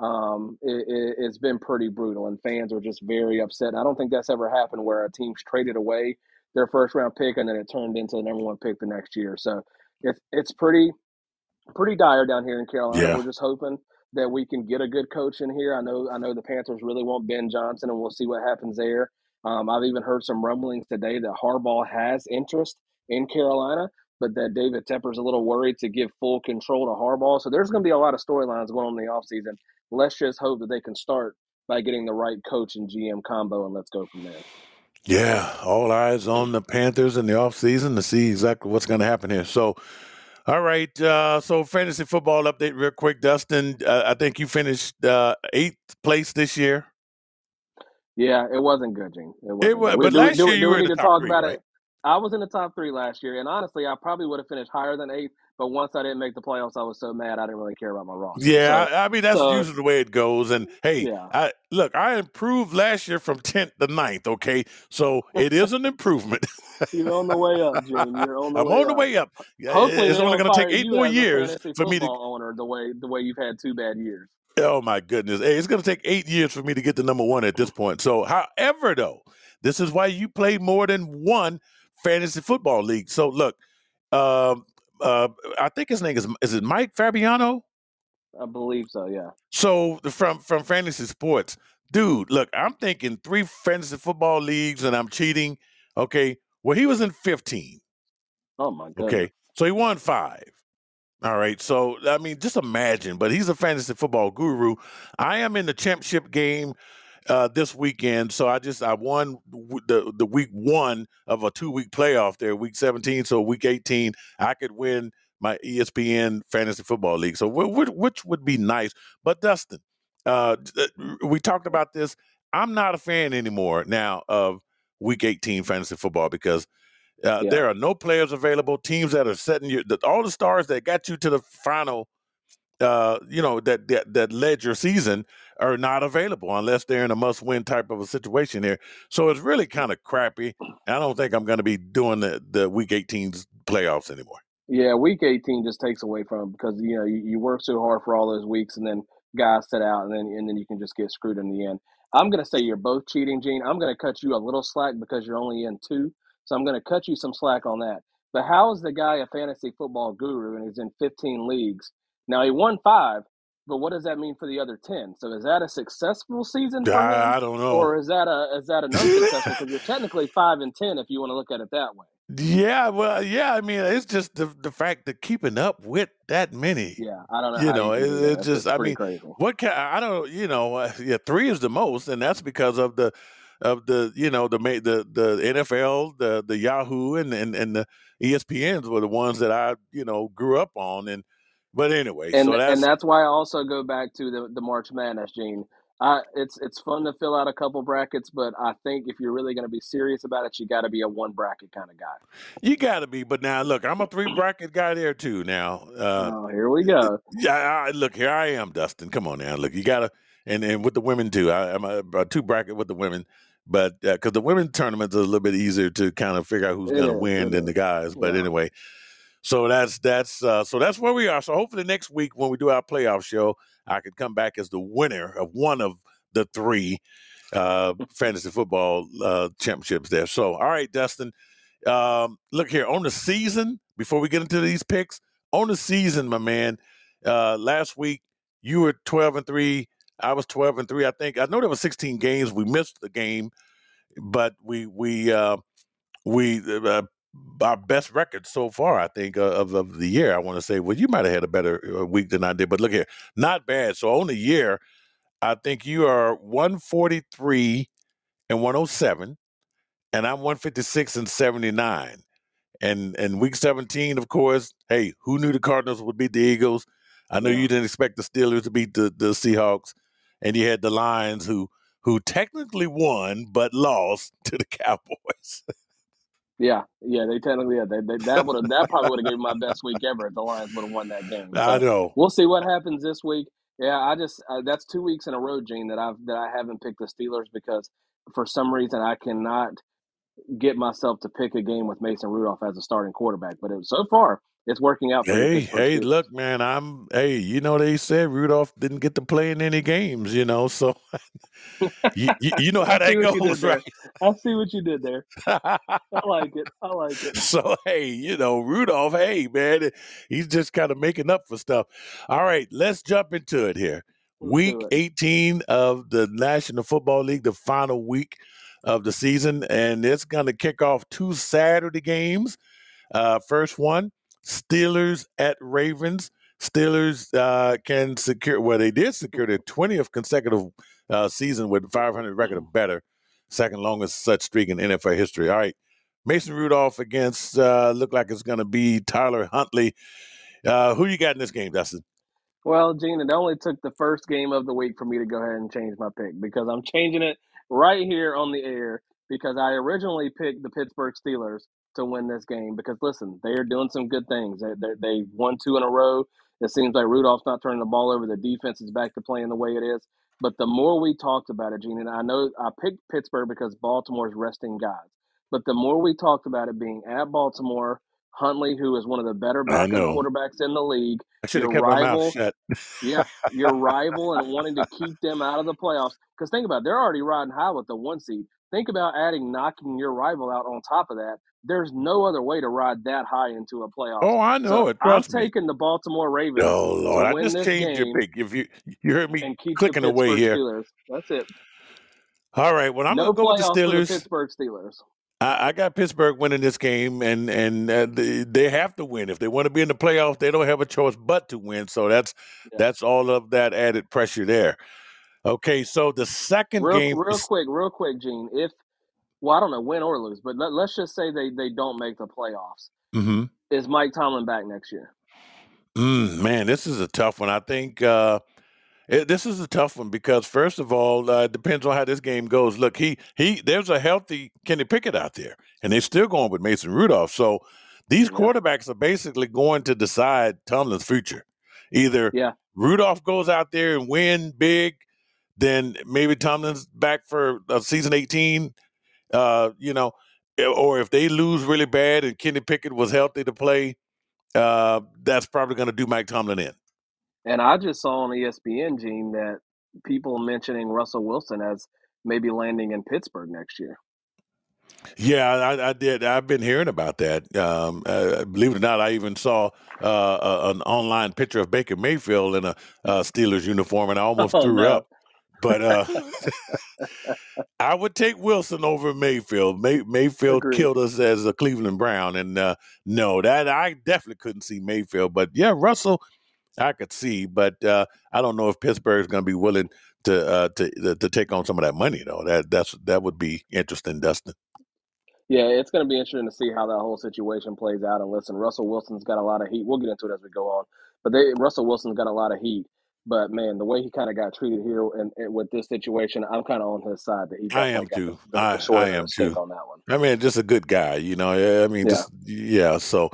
Um, it, has it, been pretty brutal, and fans are just very upset. I don't think that's ever happened where a team's traded away their first round pick and then it turned into the number one pick the next year. So it's it's pretty pretty dire down here in Carolina. Yeah. We're just hoping that we can get a good coach in here. I know I know the Panthers really want Ben Johnson, and we'll see what happens there. Um, I've even heard some rumblings today that Harbaugh has interest in Carolina, but that David Tepper's a little worried to give full control to Harbaugh. So there's going to be a lot of storylines going on in the offseason. Let's just hope that they can start by getting the right coach and GM combo, and let's go from there. Yeah, all eyes on the Panthers in the offseason to see exactly what's going to happen here. So, all right. Uh, so, fantasy football update, real quick, Dustin. Uh, I think you finished uh, eighth place this year. Yeah, it wasn't good, Gene. It, wasn't. it was, but do, last do, year do, you were in the top three, right? It? I was in the top three last year, and honestly, I probably would have finished higher than eighth. But once I didn't make the playoffs, I was so mad I didn't really care about my roster. Yeah, so, I, I, mean that's so, usually the way it goes. And hey, yeah. I, look, I improved last year from tenth to 9th, Okay, so it is an improvement. You're on the way up, Jim. You're on the I'm way on up. the way up. Hopefully, it's only going to take eight more years for me to owner the way the way you've had two bad years. Oh my goodness! Hey, it's going to take eight years for me to get to number one at this point. So, however, though, this is why you play more than one fantasy football league. So, look, um, uh, I think his name is is it Mike Fabiano? I believe so. Yeah. So from from fantasy sports, dude. Look, I'm thinking three fantasy football leagues, and I'm cheating. Okay. Well, he was in 15. Oh my god. Okay. So he won five. All right. So I mean, just imagine. But he's a fantasy football guru. I am in the championship game uh, this weekend. So I just I won the the week one of a two week playoff there, week 17. So week 18, I could win my ESPN fantasy football league. So which, which would be nice. But Dustin, uh, uh, we talked about this. I'm not a fan anymore now of week 18 fantasy football because uh, yeah. there are no players available. Teams that are setting you, the, all the stars that got you to the final uh, you know that, that that led your season are not available unless they're in a must-win type of a situation here. So it's really kind of crappy. I don't think I'm going to be doing the the Week 18's playoffs anymore. Yeah, Week 18 just takes away from because you know you, you work so hard for all those weeks, and then guys sit out, and then and then you can just get screwed in the end. I'm going to say you're both cheating, Gene. I'm going to cut you a little slack because you're only in two, so I'm going to cut you some slack on that. But how is the guy a fantasy football guru and he's in 15 leagues? Now he won five, but what does that mean for the other ten? So is that a successful season for I, him? I don't know. Or is that a is that an unsuccessful? Because you're technically five and ten if you want to look at it that way. Yeah, well, yeah. I mean, it's just the the fact that keeping up with that many. Yeah, I don't know. You know, you it, it's just. I mean, crazy. what can I don't. You know, uh, yeah, three is the most, and that's because of the of the you know the the the NFL, the the Yahoo, and and and the ESPNs were the ones that I you know grew up on, and but anyway, and so that's, and that's why I also go back to the the March Madness, Gene. Uh, it's it's fun to fill out a couple brackets, but I think if you're really going to be serious about it, you got to be a one bracket kind of guy. You got to be, but now look, I'm a three bracket guy there too. Now, uh, oh, here we go. Yeah, I, look, here I am, Dustin. Come on now, look, you got to, and and with the women too. I, am a, a, two bracket with the women, but because uh, the women tournaments are a little bit easier to kind of figure out who's going to win than the guys. But yeah. anyway, so that's that's uh, so that's where we are. So hopefully next week when we do our playoff show, I could come back as the winner of one of the three uh, fantasy football uh, championships there. So all right, Dustin. Um, look here on the season before we get into these picks on the season, my man. Uh, last week you were twelve and three. I was twelve and three. I think I know there were sixteen games. We missed the game, but we we uh, we uh, our best record so far, I think, uh, of, of the year. I want to say, well, you might have had a better uh, week than I did, but look here, not bad. So on the year, I think you are 143 and 107, and I'm 156 and 79. And and week 17, of course, hey, who knew the Cardinals would beat the Eagles? I know yeah. you didn't expect the Steelers to beat the, the Seahawks, and you had the Lions who who technically won but lost to the Cowboys. Yeah, yeah, they technically yeah, they, they that would have that probably would have given my best week ever if the Lions would have won that game. So I know. We'll see what happens this week. Yeah, I just uh, that's two weeks in a row, Gene, that I've that I haven't picked the Steelers because for some reason I cannot get myself to pick a game with Mason Rudolph as a starting quarterback. But it, so far, it's working out. hey, hey, look, man, I'm. Hey, you know they said Rudolph didn't get to play in any games. You know, so you, you, you, know how that goes, right? I see what you did there. I like it. I like it. So hey, you know, Rudolph, hey man, he's just kind of making up for stuff. All right, let's jump into it here. Let's week it. 18 of the National Football League, the final week of the season, and it's going to kick off two Saturday games. Uh, first one, Steelers at Ravens. Steelers uh, can secure, well, they did secure their 20th consecutive uh, season with 500 record or better, second longest such streak in NFL history. All right, Mason Rudolph against, uh, look like it's going to be Tyler Huntley. Uh, who you got in this game, Dustin? Well, Gene, it only took the first game of the week for me to go ahead and change my pick because I'm changing it right here on the air because I originally picked the Pittsburgh Steelers to win this game because listen, they are doing some good things. They they they won two in a row. It seems like Rudolph's not turning the ball over. The defense is back to playing the way it is. But the more we talked about it, Gene, and I know I picked Pittsburgh because Baltimore's resting guys. But the more we talked about it being at Baltimore, Huntley, who is one of the better backup quarterbacks in the league, I should have your kept my mouth rival, shut. yeah, your rival and wanting to keep them out of the playoffs. Because think about it, they're already riding high with the one seed. Think about adding knocking your rival out on top of that. There's no other way to ride that high into a playoff. Oh, I know So it. I'm me. taking the Baltimore Ravens Oh Lord, I just changed your pick. If you you heard me keep clicking away here. Steelers. That's it. All right, well I'm No gonna go with the for the Steelers. Pittsburgh Steelers. I, I got Pittsburgh winning this game, and and uh, they, they have to win if they want to be in the playoffs. They don't have a choice but to win. So that's Yeah. that's all of that added pressure there. Okay, so the second Real, game real quick, real quick, Gene. If well, I don't know, win or lose, but let, let's just say they they don't make the playoffs. mhm. Is Mike Tomlin back next year? mm, man, this is a tough one. I think uh, it, this is a tough one because first of all, uh, it depends on how this game goes. Look, he he there's a healthy Kenny Pickett out there, and they're still going with Mason Rudolph. So these Yeah. quarterbacks are basically going to decide Tomlin's future. Either Yeah. Rudolph goes out there and win big, then maybe Tomlin's back for uh, season 18. Uh, you know, eh, or if they lose really bad and Kenny Pickett was healthy to play, uh, that's probably going to do Mike Tomlin in. And I just saw on ESPN, Gene, that people mentioning Russell Wilson as maybe landing in Pittsburgh next year. Yeah, I, I did. I've been hearing about that. Um, uh, believe it or not, I even saw uh, a, an online picture of Baker Mayfield in a uh, Steelers uniform, and I almost Oh threw no. up. But uh, I would take Wilson over Mayfield. May, Mayfield Agreed. killed us as a Cleveland Brown, and uh, no, that I definitely couldn't see Mayfield. But yeah, Russell, I could see, but uh, I don't know if Pittsburgh's going to be willing to uh, to to take on some of that money though. That that's that would be interesting, Dustin. Yeah, it's going to be interesting to see how that whole situation plays out. And listen, Russell Wilson's got a lot of heat. We'll get into it as we go on. But they, Russell Wilson's got a lot of heat. But man, the way he kind of got treated here and, and with this situation, I'm kind of on his side that he I am too. the, I I am too. on that one. I mean, just a good guy, you know. I mean, Yeah. just yeah. So,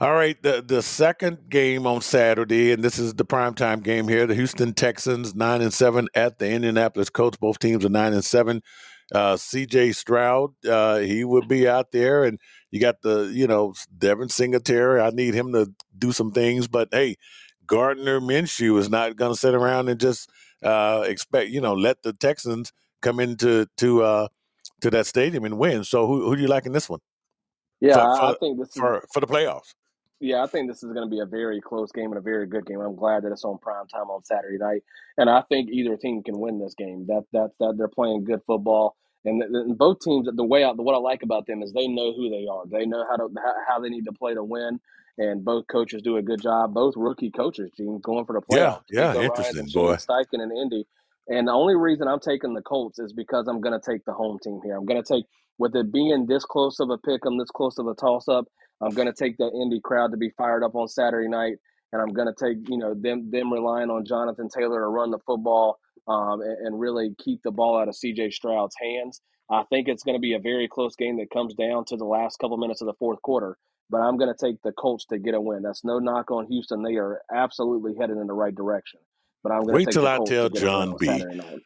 all right, the the second game on Saturday, and this is the primetime game here. The Houston Texans nine and seven at the Indianapolis Colts. Both teams are nine and seven. Uh, C.J. Stroud, uh, he would be out there, and you got the you know Devin Singletary. I need him to do some things, but hey, Gardner Minshew is not going to sit around and just uh, expect you know let the Texans come into to uh, to that stadium and win. So who who do you like in this one Yeah, for I, I think this is for, for the playoffs? Yeah, I think this is going to be a very close game and a very good game. I'm glad that it's on prime time on Saturday night, and I think either team can win this game. That that that they're playing good football, and, th- and both teams. The way I, what I like about them is they know who they are. They know how to how, how they need to play to win, and both coaches do a good job. Both rookie coaches, Gene, going for the Yeah, playoffs. yeah, DeMeco Ryans interesting, Shane boy. Steichen and Indy. And the only reason I'm taking the Colts is because I'm going to take the home team here. I'm going to take with it being this close of a pick 'em, this close of a toss up. I'm going to take that Indy crowd to be fired up on Saturday night, and I'm going to take you know them them relying on Jonathan Taylor to run the football um, and, and really keep the ball out of C.J. Stroud's hands. I think it's going to be a very close game that comes down to the last couple minutes of the fourth quarter. But I'm going to take the Colts to get a win. That's no knock on Houston; they are absolutely headed in the right direction. But I'm going to Wait take till the I Colts tell to get a John B.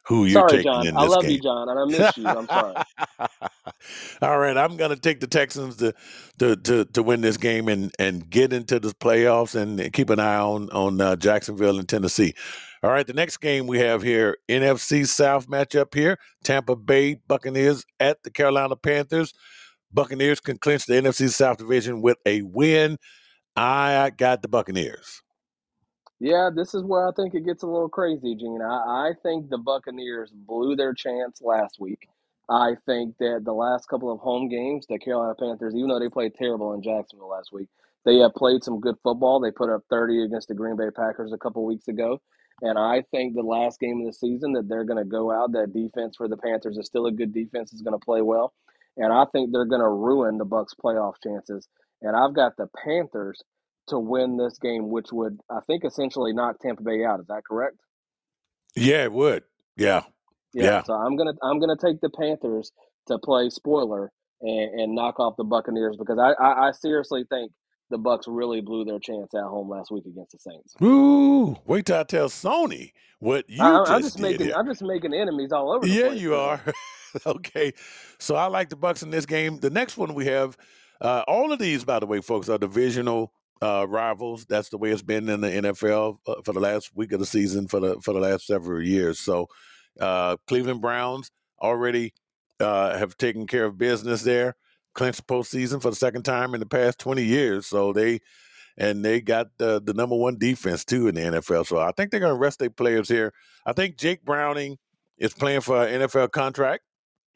Who you're Sorry, taking John. in I love game? you, John, and I miss you. I'm sorry. All right, I'm going to take the Texans to, to to to win this game and and get into the playoffs and keep an eye on on uh, Jacksonville and Tennessee. All right, the next game we have here, NFC South matchup here. Tampa Bay Buccaneers at the Carolina Panthers. Buccaneers can clinch the NFC South division with a win. I got the Buccaneers. Yeah, this is where I think it gets a little crazy, Gene. I, I think the Buccaneers blew their chance last week. I think that the last couple of home games, the Carolina Panthers, even though they played terrible in Jacksonville last week, they have played some good football. They put up 30 against the Green Bay Packers a couple weeks ago. And I think the last game of the season that they're going to go out, that defense for the Panthers is still a good defense, is going to play well. And I think they're going to ruin the Bucks playoff chances. And I've got the Panthers to win this game, which would, I think, essentially knock Tampa Bay out. Is that correct? Yeah, it would. Yeah. Yeah. Yeah. So I'm gonna I'm gonna take the Panthers to play spoiler and, and knock off the Buccaneers because I, I, I seriously think the Bucks really blew their chance at home last week against the Saints. Ooh, wait till I tell Sony what you I, just, I'm just did making. I'm just making enemies all over the Yeah, place. you today. are. okay. So I like the Bucks in this game. The next one we have, uh, all of these, by the way, folks, are divisional uh, rivals. That's the way it's been in the NFL uh, for the last week of the season for the for the last several years. So uh, Cleveland Browns already uh, have taken care of business there, clinched postseason for the second time in the past twenty years. So they and they got the the number one defense too in the NFL. So I think they're going to rest their players here. I think Jake Browning is playing for an NFL contract,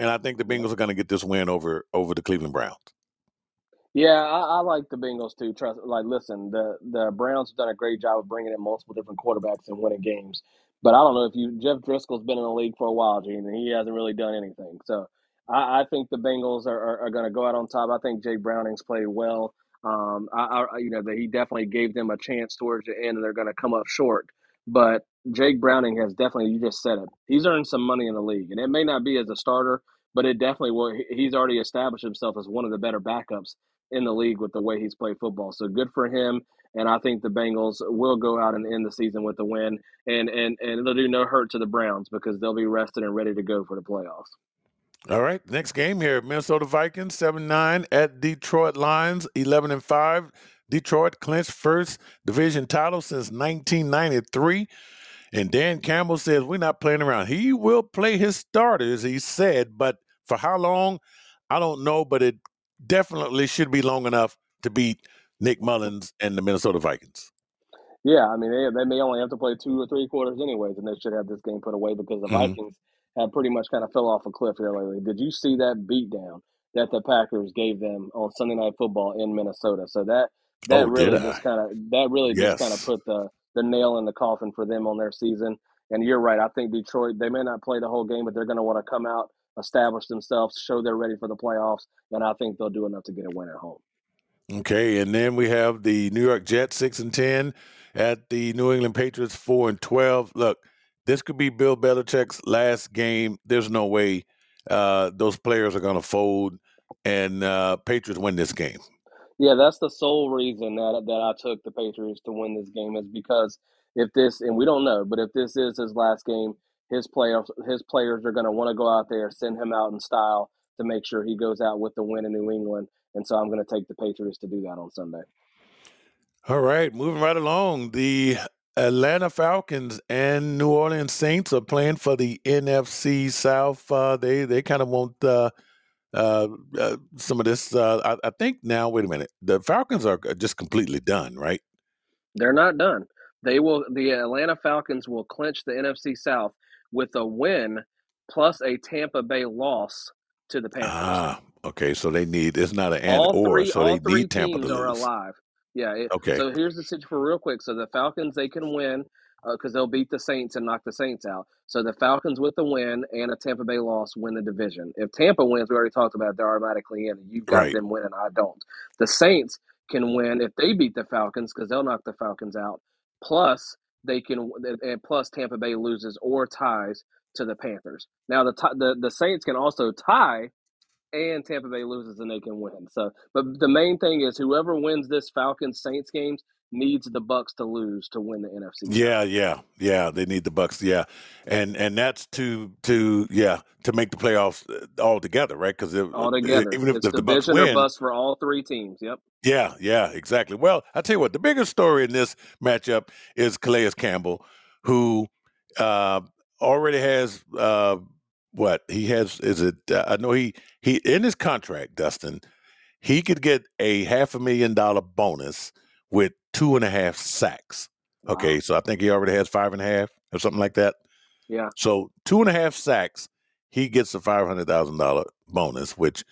and I think the Bengals are going to get this win over over the Cleveland Browns. Yeah, I, I like the Bengals too. Trust, like, listen, the the Browns have done a great job of bringing in multiple different quarterbacks and winning games. But I don't know if you Jeff Driskel's been in the league for a while, Gene, and he hasn't really done anything. So I, I think the Bengals are, are, are going to go out on top. I think Jake Browning's played well. Um, I, I you know that he definitely gave them a chance towards the end, and they're going to come up short. But Jake Browning has definitely, you just said it, he's earned some money in the league, and it may not be as a starter, but it definitely will. He's already established himself as one of the better backups in the league with the way he's played football. So good for him. And I think the Bengals will go out and end the season with a win, and and and it'll do no hurt to the Browns because they'll be rested and ready to go for the playoffs. All right, next game here: Minnesota Vikings seven nine at Detroit Lions eleven and five. Detroit clinched first division title since 1993. And Dan Campbell says we're not playing around. He will play his starters, he said, but for how long, I don't know. But it definitely should be long enough to beat Nick Mullens and the Minnesota Vikings. Yeah, I mean they they may only have to play two or three quarters anyways, and they should have this game put away because the Mhm. Vikings have pretty much kind of fell off a cliff here lately. Did you see that beatdown that the Packers gave them on Sunday Night Football in Minnesota? So that that Oh, really just kind of that really just kind of put the the nail in the coffin for them on their season. And you're right. I think Detroit they may not play the whole game, but they're going to want to come out, establish themselves, show they're ready for the playoffs, and I think they'll do enough to get a win at home. Okay, and then we have the New York Jets six and ten at the New England Patriots four and twelve. Look, this could be Bill Belichick's last game. There's no way uh, those players are going to fold, and uh, Patriots win this game. Yeah, that's the sole reason that that I took the Patriots to win this game is because if this and we don't know, but if this is his last game, his players his players are going to want to go out there, send him out in style to make sure he goes out with the win in New England. And so I'm going to take the Patriots to do that on Sunday. All right, moving right along. The Atlanta Falcons and New Orleans Saints are playing for the NFC South. Uh, they they kind of want uh, uh, uh, some of this. Uh, I, I think now. Wait a minute. The Falcons are just completely done, right? They're not done. They will. The Atlanta Falcons will clinch the NFC South with a win plus a Tampa Bay loss to the Panthers. Ah, okay. So they need. It's not an and all or. three, So they need Tampa to teams are alive. Yeah. It, Okay. So here's the situation for real quick. So the Falcons they can win Uh, because they'll beat the Saints and knock the Saints out. So the Falcons with the win and a Tampa Bay loss win the division. If Tampa wins, we already talked about it, they're automatically in. And you've got Right. them winning. I don't. The Saints can win if they beat the Falcons because they'll knock the Falcons out. Plus they can and plus Tampa Bay loses or ties to the Panthers. Now the the the Saints can also tie and Tampa Bay loses and they can win. So, but the main thing is whoever wins this Falcons Saints games needs the Bucks to lose to win the NFC. Yeah, yeah, yeah. They need the Bucks. Yeah, and and that's to to yeah to make the playoffs uh, all together, right? Because All together, even if it's the, the Bucks win, bust for all three teams. Yep. yeah, yeah, exactly. Well, I tell you what, the biggest story in this matchup is Calais Campbell, who uh, already has uh, what he has. Is it? Uh, I know he he in his contract, Dustin. He could get a half a million dollar bonus with two and a half sacks. Wow. Okay, so I think he already has five and a half or something like that. Yeah. So two and a half sacks, he gets a five hundred thousand dollar bonus, which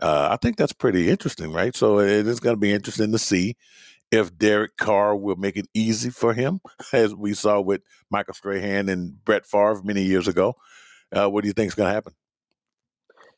uh, I think that's pretty interesting, right? So it is going to be interesting to see if Derek Carr will make it easy for him, as we saw with Michael Strahan and Brett Favre many years ago. Uh, what do you think is going to happen?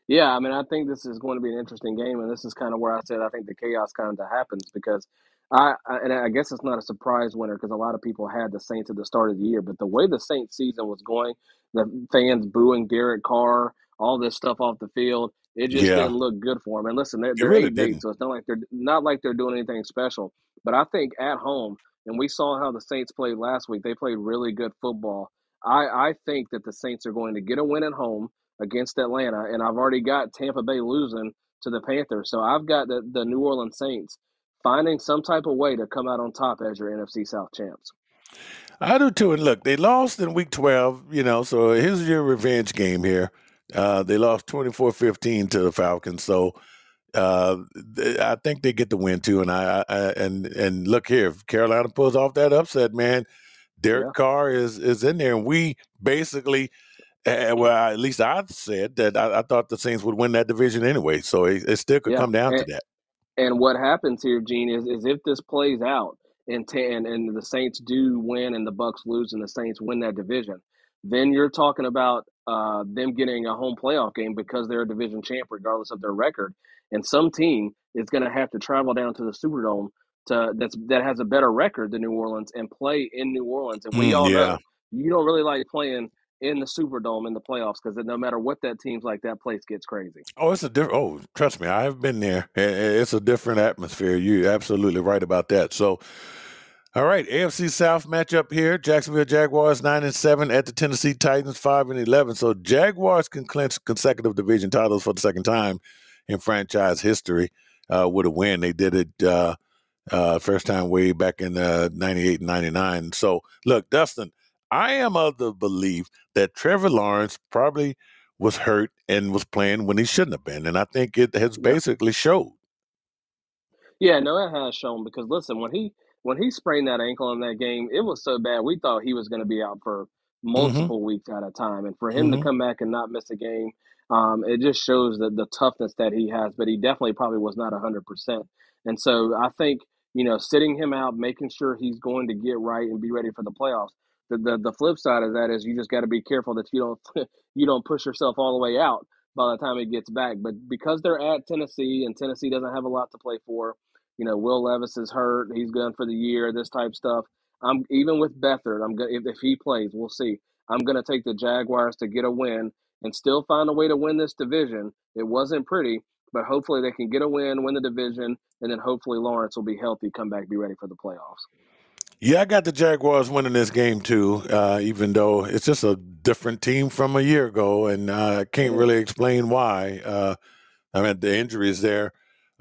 Yeah, I mean, I think this is going to be an interesting game, and this is kind of where I said I think the chaos kind of happens because I, I and I guess it's not a surprise winner because a lot of people had the Saints at the start of the year, but the way the Saints season was going, the fans booing Derek Carr, all this stuff off the field, it just yeah. didn't look good for them. And listen, they're, they're really eight so it's not like they're not like they're doing anything special. But I think at home, and we saw how the Saints played last week. They played really good football. I, I think that the Saints are going to get a win at home against Atlanta, and I've already got Tampa Bay losing to the Panthers. So I've got the, the New Orleans Saints finding some type of way to come out on top as your NFC South champs. I do too. And look, they lost in week 12, you know, so here's your revenge game here. Uh, they lost 24 15 to the Falcons. So uh, I think they get the win too. And I, I, and and look here, if Carolina pulls off that upset, man, Derek yeah. Carr is is in there, and we basically uh, well, at least I said that I, I, thought the Saints would win that division anyway. So it, it still could yeah. come down and, to that. And what happens here, Gene, is, is if this plays out and, and and the Saints do win and the Bucks lose and the Saints win that division, then you're talking about uh, them getting a home playoff game because they're a division champ regardless of their record. And some team is going to have to travel down to the Superdome to that's that has a better record than New Orleans and play in New Orleans. And we mm, all yeah. know you don't really like playing in the Superdome in the playoffs because no matter what that team's like, that place gets crazy. Oh, it's a different. Oh, trust me, I've been there. It's a different atmosphere. You're absolutely right about that. So, all right, AFC South matchup here: Jacksonville Jaguars nine and seven at the Tennessee Titans five and eleven. So Jaguars can clinch consecutive division titles for the second time in franchise history uh, with a win. They did it. Uh, uh, first time way back in uh, 98 and 99. So, look, Dustin, I am of the belief that Trevor Lawrence probably was hurt and was playing when he shouldn't have been, and I think it has basically showed. Yeah, no, it has shown because listen, when he when he sprained that ankle in that game, it was so bad we thought he was going to be out for mm-hmm. multiple mm-hmm. weeks at a time, and for him mm-hmm. to come back and not miss a game, um, it just shows the the toughness that he has. But he definitely probably was not hundred percent, and so I think you know sitting him out, making sure he's going to get right and be ready for the playoffs the, the, the flip side of that is you just got to be careful that you don't you don't push yourself all the way out by the time it gets back. But because they're at Tennessee and Tennessee doesn't have a lot to play for, you know, Will Levis is hurt, he's gone for the year, this type stuff. I'm even with Beathard. I'm gonna if, if he plays, we'll see. I'm gonna take the Jaguars to get a win and still find a way to win this division. It wasn't pretty, but hopefully they can get a win, win the division, and then hopefully Lawrence will be healthy, come back, be ready for the playoffs. Yeah, I got the Jaguars winning this game too, uh, even though it's just a different team from a year ago, and I can't really explain why. Uh, I mean, the injuries there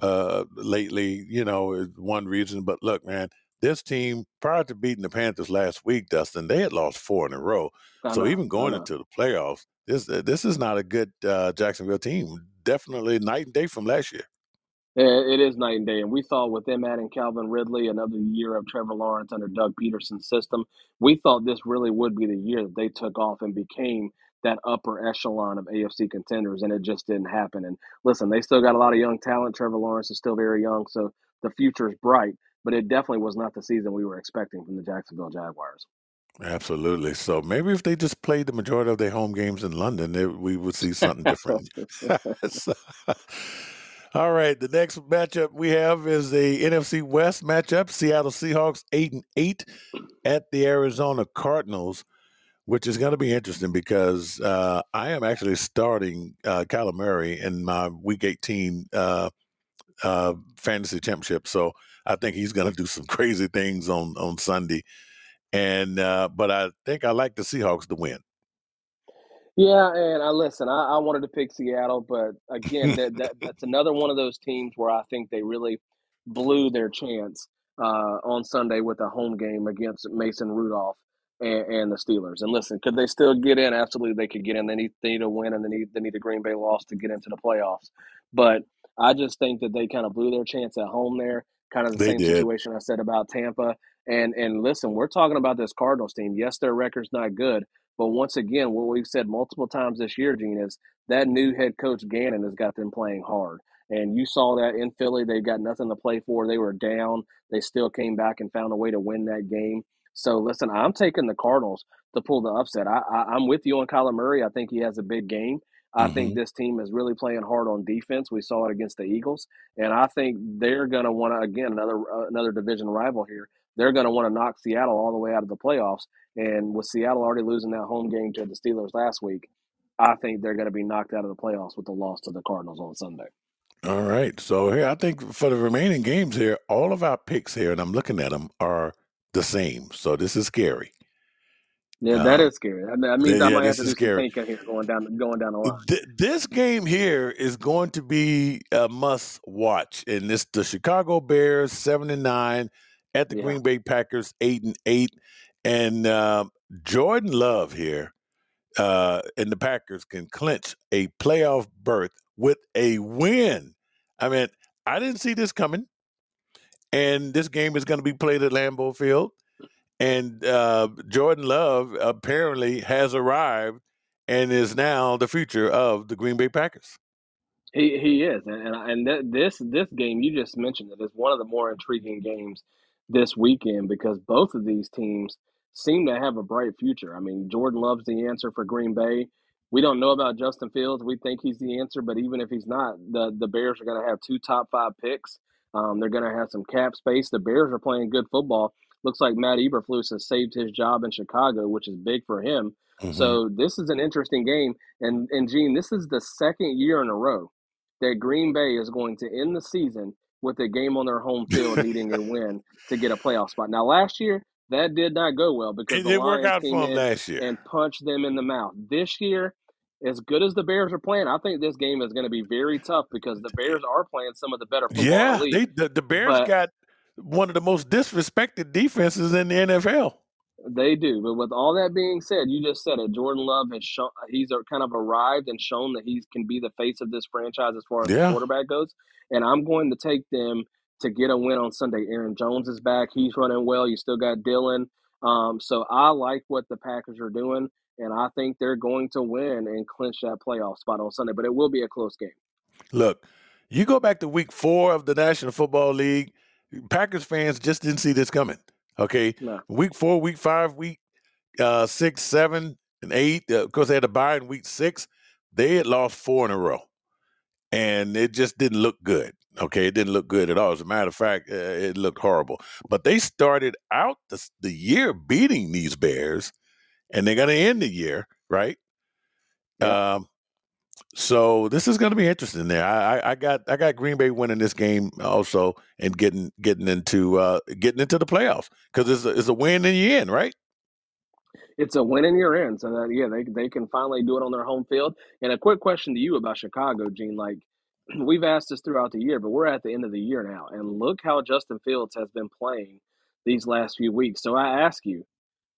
uh, lately, you know, is one reason. But look, man, this team prior to beating the Panthers last week, Dustin, they had lost four in a row. so even going into the playoffs, this this is not a good uh, Jacksonville team. Definitely night and day from last year. Eh, it is night and day. And we thought with them adding Calvin Ridley, another year of Trevor Lawrence under Doug Pederson's system, we thought this really would be the year that they took off and became that upper echelon of AFC contenders. And it just didn't happen. And listen, they still got a lot of young talent. Trevor Lawrence is still very young. So the future is bright. But it definitely was not the season we were expecting from the Jacksonville Jaguars. Absolutely. So maybe if they just played the majority of their home games in London, they, we would see something different. so, all right, the next matchup we have is the NFC West matchup: Seattle Seahawks eight and eight at the Arizona Cardinals, which is going to be interesting because uh, I am actually starting uh, Kyler Murray in my Week 18 uh, uh, fantasy championship, so I think he's going to do some crazy things on on Sunday. And uh, but I think I like the Seahawks to win. Yeah, and I listen. I, I wanted to pick Seattle, but again, that, that that's another one of those teams where I think they really blew their chance uh, on Sunday with a home game against Mason Rudolph. and, and, the Steelers. And listen, could they still get in? Absolutely, they could get in. They need, they need a win, and they need they need a Green Bay loss to get into the playoffs. But I just think that they kind of blew their chance at home there. Kind of the They same did. situation I said about Tampa. And and listen, we're talking about this Cardinals team. Yes, their record's not good, but once again, what we've said multiple times this year, Gene, is that new head coach Gannon has got them playing hard. And you saw that in Philly. They've got nothing to play for. They were down. They still came back and found a way to win that game. So listen, I'm taking the Cardinals to pull the upset. I, I, am with you on Kyler Murray. I think he has a big game. I mm-hmm. think this team is really playing hard on defense. We saw it against the Eagles, and I think they're going to want to again another uh, another division rival here. They're going to want to knock Seattle all the way out of the playoffs. And with Seattle already losing that home game to the Steelers last week, I think they're going to be knocked out of the playoffs with the loss to the Cardinals on Sunday. All right. So here, I think for the remaining games here, all of our picks here, and I'm looking at them, are the same. So this is scary. Yeah, that um, is scary. That means yeah, I might have to do scary. thinking here going down going down the line. Th- this game here is going to be a must watch, and it's the Chicago Bears seven and nine at the yeah. Green Bay Packers eight and eight, and uh, Jordan Love here uh, and the Packers can clinch a playoff berth with a win. I mean, I didn't see this coming, and this game is going to be played at Lambeau Field. And uh, Jordan Love apparently has arrived and is now the future of the Green Bay Packers. He he is, and and, and this this game you just mentioned it is one of the more intriguing games this weekend because both of these teams seem to have a bright future. I mean, Jordan Love's the answer for Green Bay. We don't know about Justin Fields. We think he's the answer, but even if he's not, the the Bears are going to have two top five picks. Um, they're going to have some cap space. The Bears are playing good football looks like Matt Eberflus has saved his job in Chicago, which is big for him. Mm-hmm. So this is an interesting game. And and Gene, this is the second year in a row that Green Bay is going to end the season with a game on their home field needing a win to get a playoff spot. Now last year that did not go well because it the Lions work out came for last year and punched them in the mouth. This year, as good as the Bears are playing, I think this game is going to be very tough because the Bears are playing some of the better football. Yeah, they, the, the Bears but, got one of the most disrespected defenses in the NFL. They do, but with all that being said, you just said it. Jordan Love has shown he's kind of arrived and shown that he can be the face of this franchise as far as yeah. the quarterback goes. And I'm going to take them to get a win on Sunday. Aaron Jones is back; he's running well. You still got Dillon. Um, so I like what the Packers are doing, and I think they're going to win and clinch that playoff spot on Sunday. But it will be a close game. Look, you go back to Week Four of the National Football League Packers fans just didn't see this coming. Okay, no. week four, week five, week uh, six, seven, and eight. Uh, of course, they had a bye in week six. They had lost four in a row, and it just didn't look good. Okay, it didn't look good at all. As a matter of fact, uh, it looked horrible. But they started out the, the year beating these Bears, and they're going to end the year right. Yeah. Um, so this is going to be interesting. There, I, I, got I got Green Bay winning this game also and getting getting into uh, getting into the playoffs because it's a, it's a win in the end, right? It's a win in your end. So that, yeah, they they can finally do it on their home field. And a quick question to you about Chicago, Gene. Like we've asked this throughout the year, but we're at the end of the year now, and look how Justin Fields has been playing these last few weeks. So I ask you,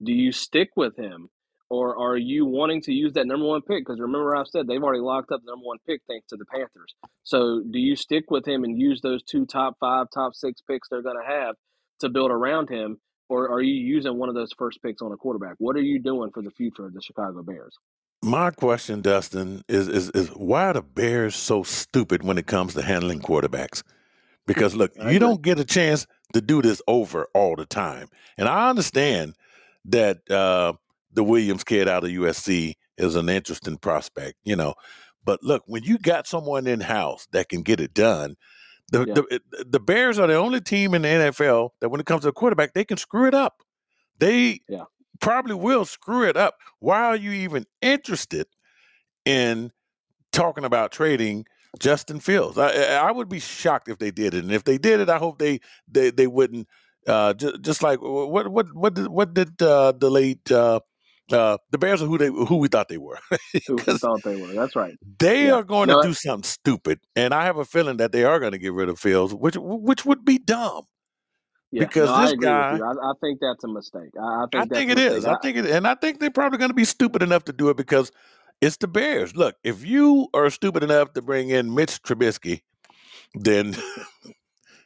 do you stick with him? Or are you wanting to use that number one pick? Because remember, I've said they've already locked up the number one pick thanks to the Panthers. So, do you stick with him and use those two top five, top six picks they're going to have to build around him, or are you using one of those first picks on a quarterback? What are you doing for the future of the Chicago Bears? My question, Dustin, is is is why are the Bears so stupid when it comes to handling quarterbacks? Because look, you don't get a chance to do this over all the time, and I understand that. Uh, the Williams kid out of USC is an interesting prospect, you know. But look, when you got someone in house that can get it done, the, yeah. the the Bears are the only team in the NFL that when it comes to a quarterback, they can screw it up. They yeah. probably will screw it up. Why are you even interested in talking about trading Justin Fields? I, I would be shocked if they did it, and if they did it, I hope they they, they wouldn't. Uh, just, just like what what what did, what did uh, the late uh, uh, the Bears are who they who we thought they were. who we thought they were. That's right. They yeah. are going to do something stupid, and I have a feeling that they are going to get rid of Fields, which which would be dumb. Yeah, because no, I this agree guy. I, I think that's a mistake. I, I think I think it I think it, and I think they're probably going to be stupid enough to do it because it's the Bears. Look, if you are stupid enough to bring in Mitch Trubisky, then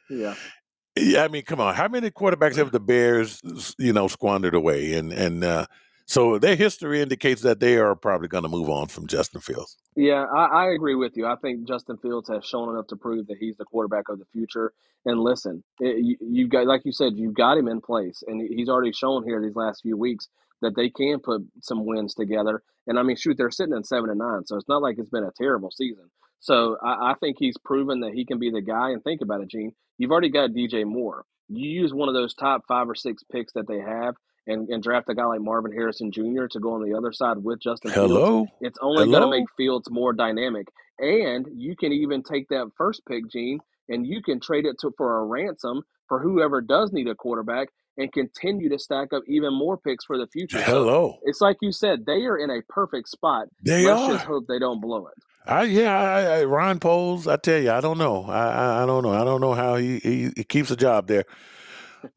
yeah, yeah, I mean, come on, how many quarterbacks have the Bears, you know, squandered away? And and uh, so their history indicates that they are probably going to move on from Justin Fields. Yeah, I, I agree with you. I think Justin Fields has shown enough to prove that he's the quarterback of the future. And listen, it, you, you got like you said, you've got him in place, and he's already shown here these last few weeks that they can put some wins together. And I mean, shoot, they're sitting at seven and nine, so it's not like it's been a terrible season. So I, I think he's proven that he can be the guy. And think about it, Gene. You've already got DJ Moore. You use one of those top five or six picks that they have, and, and draft a guy like Marvin Harrison Jr. to go on the other side with Justin Hello, Fields, it's only going to make Fields more dynamic. And you can even take that first pick, Gene, and you can trade it to for a ransom for whoever does need a quarterback and continue to stack up even more picks for the future. Hello, it's like you said, they are in a perfect spot. they Let's are. just hope they don't blow it. I yeah, I, I, Ron Poles. I tell you, I don't know. I, I I don't know. I don't know how he, he he keeps a job there.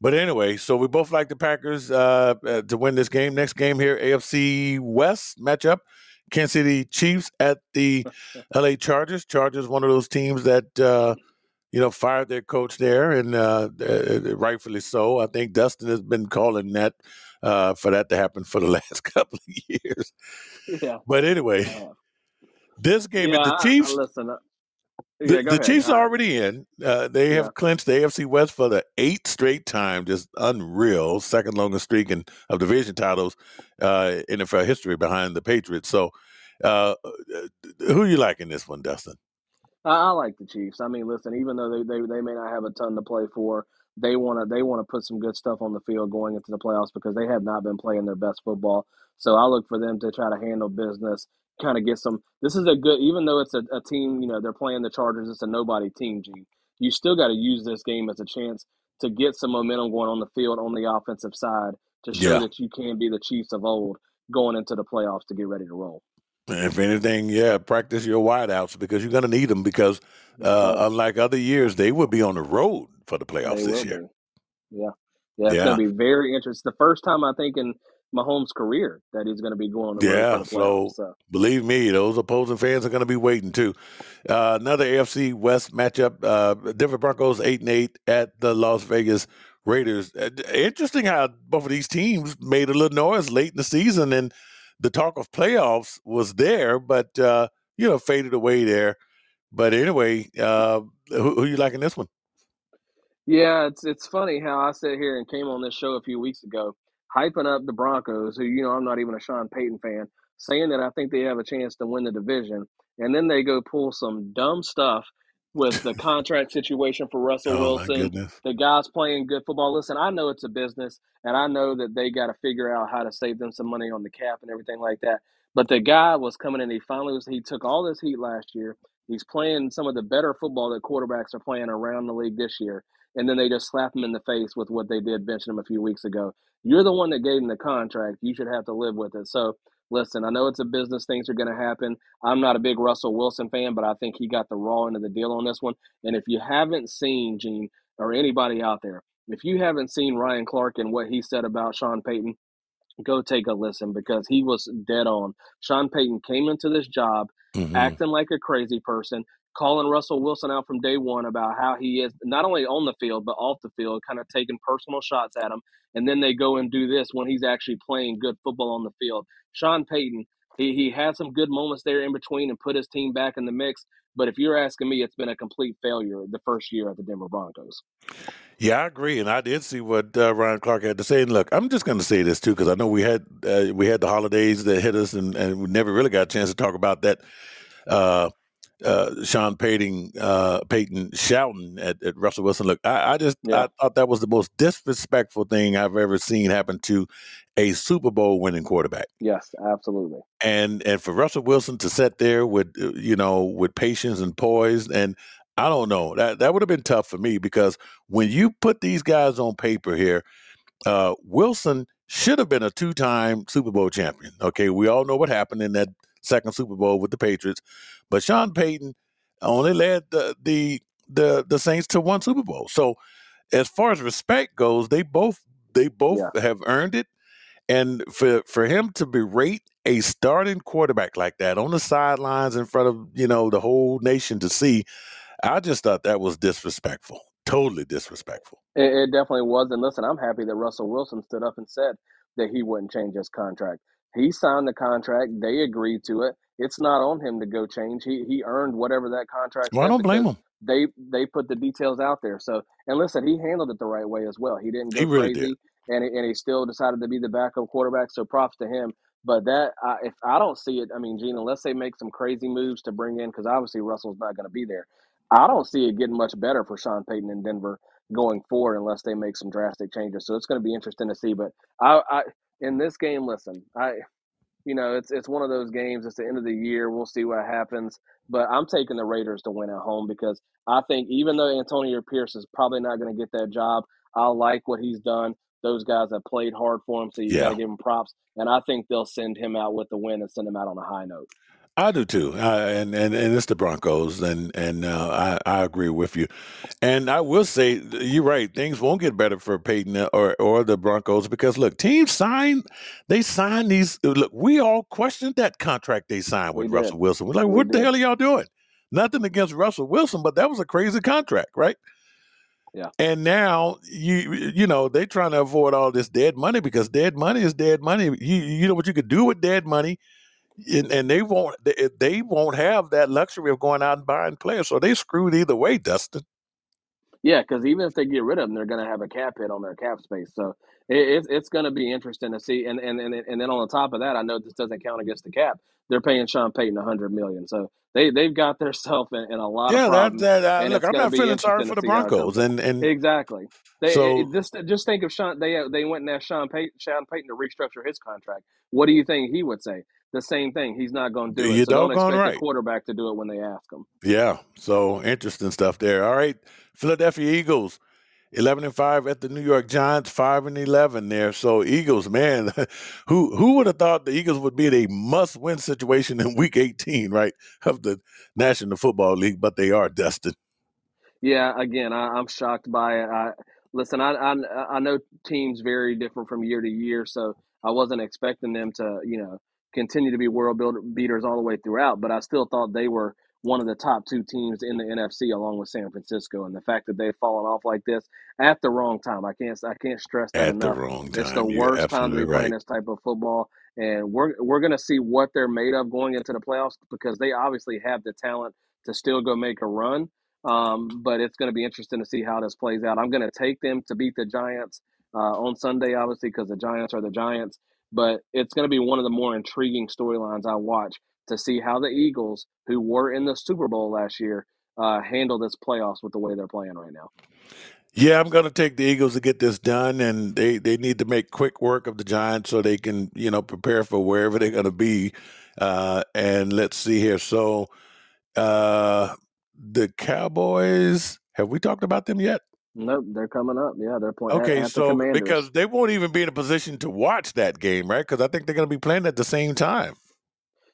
But anyway, so we both like the Packers uh, uh, to win this game. Next game here, AFC West matchup: Kansas City Chiefs at the LA Chargers. Chargers, one of those teams that uh, you know fired their coach there, and uh, uh, rightfully so. I think Dustin has been calling that uh, for that to happen for the last couple of years. Yeah. But anyway, Uh, this game yeah, at the I- I- Chiefs. listen. Uh, The, yeah, the ahead. Chiefs Uh, are already in. Uh, they have Yeah. clinched the AFC West for the eighth straight time. Just unreal, second longest streak in, of division titles uh, in NFL history behind the Patriots. So, uh, who you like in this one, Dustin? I, I like the Chiefs. I mean, listen, even though they, they, they may not have a ton to play for, they want to they want to put some good stuff on the field going into the playoffs because they have not been playing their best football. So I look for them to try to handle business, kind of get some. This is a good, even though it's a, a team, you know, they're playing the Chargers. It's a nobody team, Gene. You still got to use this game as a chance to get some momentum going on the field on the offensive side to show Yeah. that you can be the Chiefs of old going into the playoffs to get ready to roll. If anything, yeah, practice your wideouts because you're going to need them because, uh, unlike other years, they will be on the road for the playoffs They this year. be. Yeah. Yeah, it's Yeah. going to be very interesting. The first time I think in Mahomes' career that he's going to be going on Yeah, playoffs. So, Believe me, those opposing fans are going to be waiting too. Uh, another AFC West matchup: uh, Denver Broncos eight and eight at the Las Vegas Raiders. Uh, interesting how both of these teams made a little noise late in the season, and the talk of playoffs was there, but uh, you know faded away there. But anyway, uh, who, who you like in this one? yeah, it's it's funny how I sit here and came on this show a few weeks ago, hyping up the Broncos, who you know I'm not even a Sean Payton fan, saying that I think they have a chance to win the division, and then they go pull some dumb stuff with the contract situation for Russell Oh Wilson. The guy's playing good football. Listen, I know it's a business, and I know that they got to figure out how to save them some money on the cap and everything like that. But the guy was coming in. He finally was. He took all this heat last year. He's playing some of the better football that quarterbacks are playing around the league this year, and then they just slap him in the face with what they did benching him a few weeks ago. You're the one that gave him the contract. You should have to live with it. So listen, I know it's a business. Things are going to happen. I'm not a big Russell Wilson fan, but I think he got the raw end of the deal on this one. And if you haven't seen Gene or anybody out there, if you haven't seen Ryan Clark and what he said about Sean Payton, go take a listen because he was dead on. Sean Payton came into this job Mhm. acting like a crazy person, calling Russell Wilson out from day one about how he is not only on the field but off the field, kind of taking personal shots at him. And then they go and do this when he's actually playing good football on the field. Sean Payton, he, he had some good moments there in between and put his team back in the mix. But if you're asking me, it's been a complete failure the first year at the Denver Broncos. Yeah, I agree, and I did see what uh, Ryan Clark had to say. And look, I'm just going to say this too because I know we had uh, we had the holidays that hit us, and, and we never really got a chance to talk about that. Uh, uh, Sean Payton, uh, Payton shouting at, at Russell Wilson. Look, I, I just Yeah. I thought that was the most disrespectful thing I've ever seen happen to a Super Bowl winning quarterback. Yes, absolutely. and and for Russell Wilson to sit there with uh, you know with patience and poise and I don't know that that would have been tough for me because when you put these guys on paper here, uh, Wilson should have been a two-time Super Bowl champion. Okay, we all know what happened in that second Super Bowl with the Patriots, but Sean Payton only led the the the, the Saints to one Super Bowl. So as far as respect goes, they both they both Yeah. have earned it. And for for him to berate a starting quarterback like that on the sidelines in front of you know the whole nation to see, I just thought that was disrespectful. Totally disrespectful. It, it definitely was. And listen, I'm happy that Russell Wilson stood up and said that he wouldn't change his contract. He signed the contract. They agreed to it. It's not on him to go change. He he earned whatever that contract. Well, I don't blame him. They they put the details out there. So and listen, he handled it the right way as well. He didn't He go really did. crazy, and he- and he still decided to be the backup quarterback. So props to him. But that I, if I don't see it, I mean, Gene, unless they make some crazy moves to bring in, because obviously Russell's not going to be there. I don't see it getting much better for Sean Payton in Denver going forward unless they make some drastic changes. So it's going to be interesting to see. But I, I in this game, listen, I you know it's it's one of those games. It's the end of the year. We'll see what happens. But I'm taking the Raiders to win at home because I think even though Antonio Pierce is probably not going to get that job, I like what he's done. Those guys have played hard for him, so you got to give him props. And I think they'll send him out with the win and send him out on a high note. I do too, uh, and and and it's the Broncos, and and uh, I I agree with you, and I will say you're right. Things won't get better for Payton or or the Broncos because look, teams sign they sign these. Look, we all questioned that contract they signed We with did. Russell Wilson. We're like, We what the hell are y'all doing? Nothing against Russell Wilson, but that was a crazy contract, right? Yeah. And now you you know they trying to avoid all this dead money because dead money is dead money. You you know what you could do with dead money and, and they won't they, they won't have that luxury of going out and buying players. So they screwed either way, Dustin. Yeah, because even if they get rid of them, they're going to have a cap hit on their cap space. So it, it's it's going to be interesting to see. And, and and and then on the top of that, I know this doesn't count against the cap. They're paying Sean Payton a hundred million, so they they've got themselves in, in a lot Yeah, of that problems. that uh, look, I'm not feeling sorry for the see how it Broncos, and and Exactly. They so it, just just think of Sean. They they went and asked Sean Payton, Sean Payton to restructure his contract. What do you think he would say? The same thing. He's not going to do it. you're So don't expect right. the quarterback to do it when they ask him. Yeah, so interesting stuff there. All right, Philadelphia Eagles, eleven and five at the New York Giants, five and eleven there. So Eagles, man, who who would have thought the Eagles would be in a must win situation in Week 18, right, of the National Football League? But they are, Dustin. Yeah, again, I, I'm shocked by it. I listen. I, I I know teams vary different from year to year, so I wasn't expecting them to, you know, continue to be world builder, beaters all the way throughout. But I still thought they were one of the top two teams in the NFC, along with San Francisco. And the fact that they've fallen off like this at the wrong time, I can't I can't stress that At the enough. wrong It's the time, you're worst time to be playing this type of football, and we're we're gonna see what they're made of going into the playoffs because they obviously have the talent to still go make a run. Um, but it's going to be interesting to see how this plays out. I'm going to take them to beat the Giants uh, on Sunday, obviously, because the Giants are the Giants. But it's going to be one of the more intriguing storylines I watch to see how the Eagles, who were in the Super Bowl last year, uh, handle this playoffs with the way they're playing right now. Yeah, I'm going to take the Eagles to get this done, and they, they need to make quick work of the Giants so they can you know prepare for wherever they're going to be. Uh, and let's see here. So uh, the Cowboys, have we talked about them yet? Nope, they're coming up. Yeah, they're playing Okay, at, at the so Commanders. because they won't even be in a position to watch that game, right? Because I think they're going to be playing at the same time.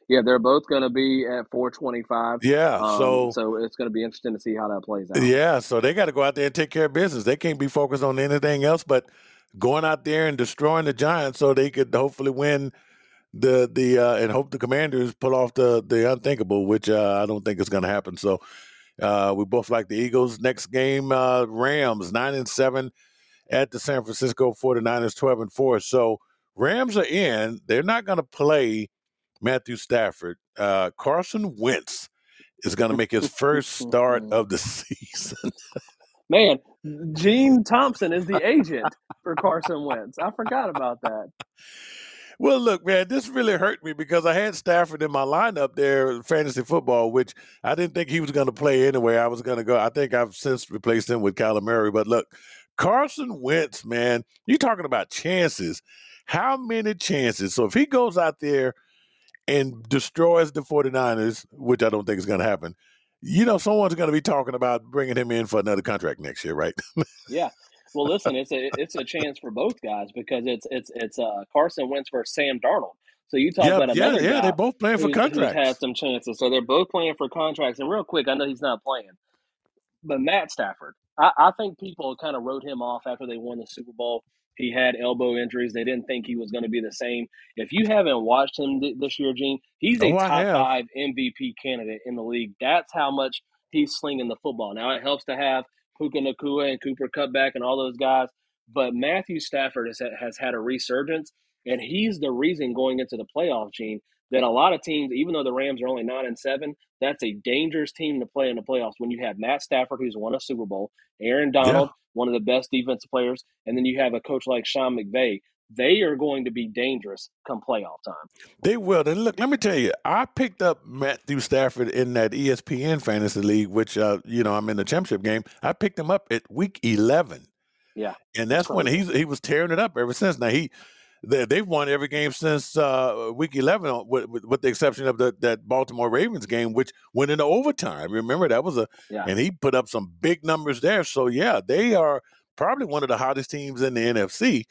yeah, they're both going to be at 425. Yeah, Um, so so it's going to be interesting to see how that plays out. yeah, so they got to go out there and take care of business. They can't be focused on anything else but going out there and destroying the Giants so they could hopefully win the the uh, and hope the Commanders pull off the the unthinkable, which uh, I don't think is going to happen. So uh, we both like the Eagles. Next game, uh, Rams nine and seven at the San Francisco 49ers 12 and four. So Rams are in. They're not going to play Matthew Stafford. Uh, Carson Wentz is going to make his first start of the season. Man, Gene Thompson is the agent for Carson Wentz. I forgot about that. Well, look, man, this really hurt me because I had Stafford in my lineup there, fantasy football, which I didn't think he was going to play anyway. I was going to go. I think I've since replaced him with Kyler Murray. But look, Carson Wentz, man, you're talking about chances. How many chances? So if he goes out there and destroys the 49ers, which I don't think is going to happen, you know, someone's going to be talking about bringing him in for another contract next year, right? Yeah. Well, listen, it's a it's a chance for both guys because it's it's it's uh, Carson Wentz versus Sam Darnold. So you talk yeah, about yeah, another yeah. guy They're both playing for who's, who's had some chances. So they're both playing for contracts. And real quick, I know he's not playing, but Matt Stafford, I, I think people kind of wrote him off after they won the Super Bowl. He had elbow injuries. They didn't think he was going to be the same. If you haven't watched him th- this year, Gene, he's a Oh, top five MVP candidate in the league. That's how much he's slinging the football. Now it helps to have Puka Nacua and Cooper Cutback and all those guys, but Matthew Stafford has, has had a resurgence, and he's the reason going into the playoff, Gene, that a lot of teams, even though the Rams are only nine and seven, that's a dangerous team to play in the playoffs when you have Matt Stafford, who's won a Super Bowl, Aaron Donald, one of the best defensive players, and then you have a coach like Sean McVay. They are going to be dangerous come playoff time. They will. Then look, let me tell you, I picked up Matthew Stafford in that ESPN fantasy league, which uh, you know I'm in the championship game. I picked him up at week 11, Yeah, and that's when crazy. he's he was tearing it up ever since. Now he they, they've won every game since uh, week 11, uh, with, with, with the exception of the, that Baltimore Ravens game, which went into overtime. Remember that was a yeah. and he put up some big numbers there. So yeah, they are probably one of the hottest teams in the NFC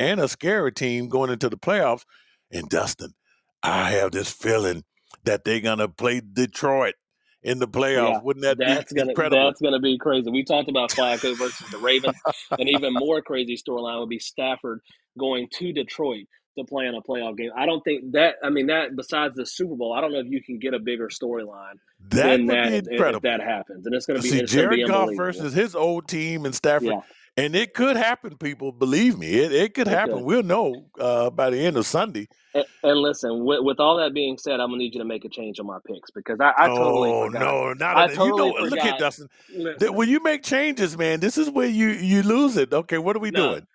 and a scary team going into the playoffs. And Dustin, I have this feeling that they're gonna play Detroit in the playoffs. Yeah, Wouldn't that that's be gonna incredible? that's gonna be crazy. We talked about Flacco versus the Ravens, and even more crazy storyline would be Stafford going to Detroit to play in a playoff game. I don't think that. I mean, that besides the Super Bowl, I don't know if you can get a bigger storyline than that if, if that happens, and it's gonna be See, gonna be Jared Goff versus his old team and Stafford. Yeah, And it could happen, people. Believe me, it, it could happen. could. We'll know uh, by the end of Sunday. And, and listen, with, with all that being said, I'm gonna need you to make a change on my picks because I, I totally. Oh no, not I that. You totally know, look at. Dustin. Listen, when you make changes, man, this is where you you lose it. Okay, what are we no, doing?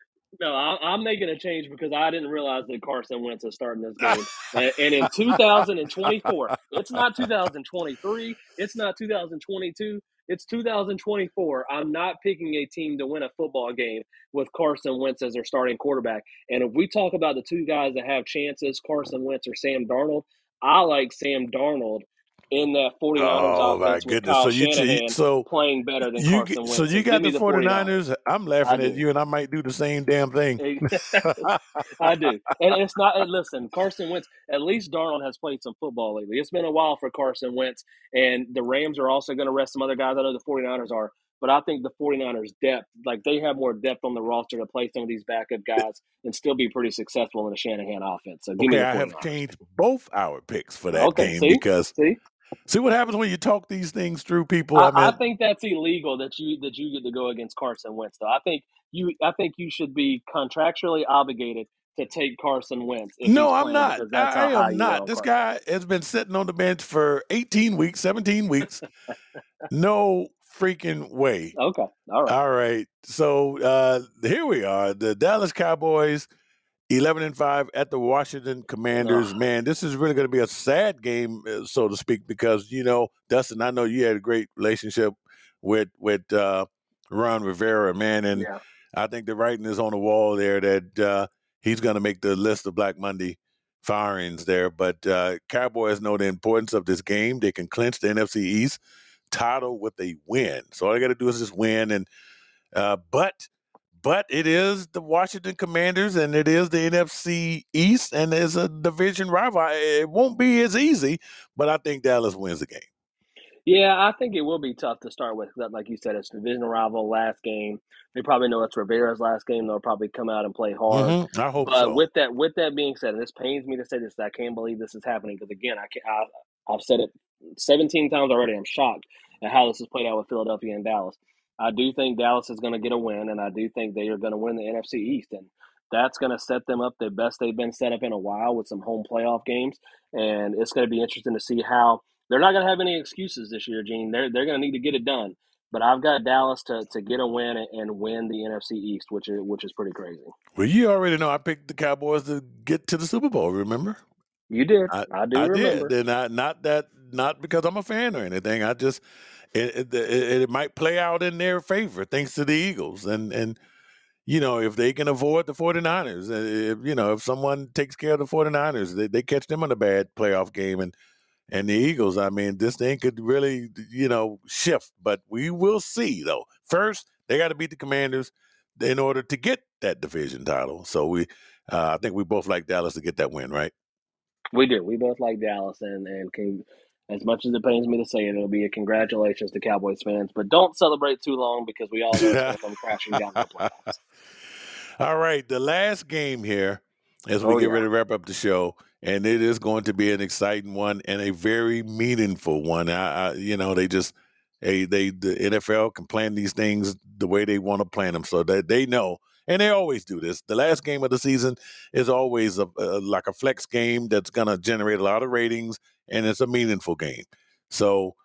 No, I, I'm making a change because I didn't realize that Carson Wentz is starting this game. And, and in 2024, it's not 2023, it's not 2022, it's 2024. I'm not picking a team to win a football game with Carson Wentz as their starting quarterback. And if we talk about the two guys that have chances, Carson Wentz or Sam Darnold, I like Sam Darnold in that 49ers Oh my offense with goodness! So you Shanahan so playing better than you Carson Wentz. so you got me the 49ers. 49ers. I'm laughing at you, and I might do the same damn thing. I do. And it's not, and listen, Carson Wentz, at least Darnold has played some football lately. It's been a while for Carson Wentz, and the Rams are also going to rest some other guys. I know the 49ers are, but I think the 49ers' depth, like they have more depth on the roster to play some of these backup guys and still be pretty successful in the Shanahan offense. So give me Okay, I have 49ers. changed both our picks for that Okay, game see? because See? See what happens when you talk these things through. People, I, I I mean, think that's illegal that you that you get to go against Carson Wentz. Though I think you I think you should be contractually obligated to take Carson Wentz if no, he's I'm playing not. because that's I, how I high am you not. This Carson. guy has been sitting on the bench for 18 weeks, 17 weeks. no freaking way. Okay, all right. All right. So uh here we are. The Dallas Cowboys 11 and 5 at the Washington Commanders. Ugh. Man, this is really going to be a sad game uh, so to speak because you know, Dustin, I know you had a great relationship with with uh Ron Rivera, man, and Yeah, I think the writing is on the wall there that uh he's going to make the list of Black Monday firings there, but uh Cowboys know the importance of this game. They can clinch the NFC East title with a win. So all they got to do is just win and uh, but but it is the Washington Commanders and it is the NFC East and it's a division rival. It won't be as easy, but I think Dallas wins the game. yeah. I think it will be tough to start with. Like you said, it's division rival last game. They probably know it's Rivera's last game. They'll probably come out and play hard. hmm I hope But so. with that, with that being said, and this pains me to say this, I can't believe this is happening because again, I I, I've said it 17 times already. I'm shocked at how this has played out with Philadelphia and Dallas. I do think Dallas is going to get a win, and I do think they are going to win the NFC East, and that's going to set them up the best they've been set up in a while with some home playoff games. And it's going to be interesting to see how they're not going to have any excuses this year, Gene. They're they're going to need to get it done. But I've got Dallas to, to get a win and, and win the NFC East, which is which is pretty crazy. Well, you already know I picked the Cowboys to get to the Super Bowl. Remember? You did. I, I do I remember. did, and I, not that not because I'm a fan or anything. I just it, it, it, might play out in their favor thanks to the Eagles. And and you know if they can avoid the 49ers uh, if, you know if someone takes care of the 49ers they, they catch them in a bad playoff game. And and the Eagles I mean this thing could really you know shift. But we will see though. First they got to beat the Commanders in order to get that division title. So we uh, I think we both like Dallas to get that win right? We do. We both like Dallas and and can as much as it pains me to say it, it'll be a congratulations to Cowboys fans. But don't celebrate too long because we all know it's going crashing down the playoffs. All right, the last game here as we Oh, get yeah. ready to wrap up the show, and it is going to be an exciting one and a very meaningful one. I, I you know, they just they they the NFL can plan these things the way they want to plan them, so that they know, and they always do this. The last game of the season is always a, a like a flex game that's going to generate a lot of ratings, and it's a meaningful game. So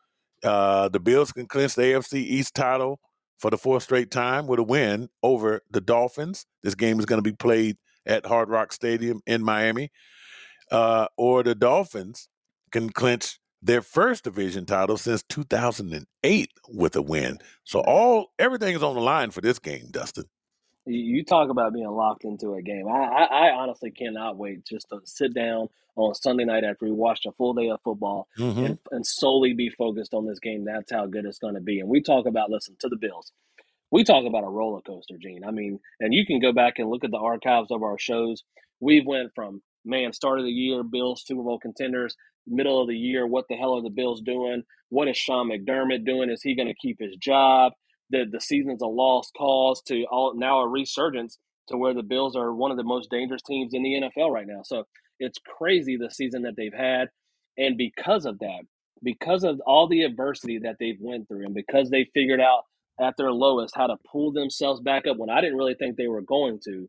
uh, the Bills can clinch the AFC East title for the fourth straight time with a win over the Dolphins. This game is going to be played at Hard Rock Stadium in Miami. Uh, or the Dolphins can clinch their first division title since 2008 with a win. So all everything is on the line for this game, Dustin. You talk about being locked into a game. I, I, I honestly cannot wait just to sit down on Sunday night after we watched a full day of football Mhm. and, and solely be focused on this game. That's how good it's going to be. And we talk about, listen, to the Bills. We talk about a roller coaster, Gene. I mean, and you can go back and look at the archives of our shows. We've went from, man, start of the year, Bills Super Bowl contenders, middle of the year, what the hell are the Bills doing? What is Sean McDermott doing? Is he going to keep his job? The, the season's a lost cause to all now a resurgence to where the Bills are one of the most dangerous teams in the NFL right now. So it's crazy the season that they've had. And because of that, because of all the adversity that they've went through and because they figured out at their lowest how to pull themselves back up when I didn't really think they were going to.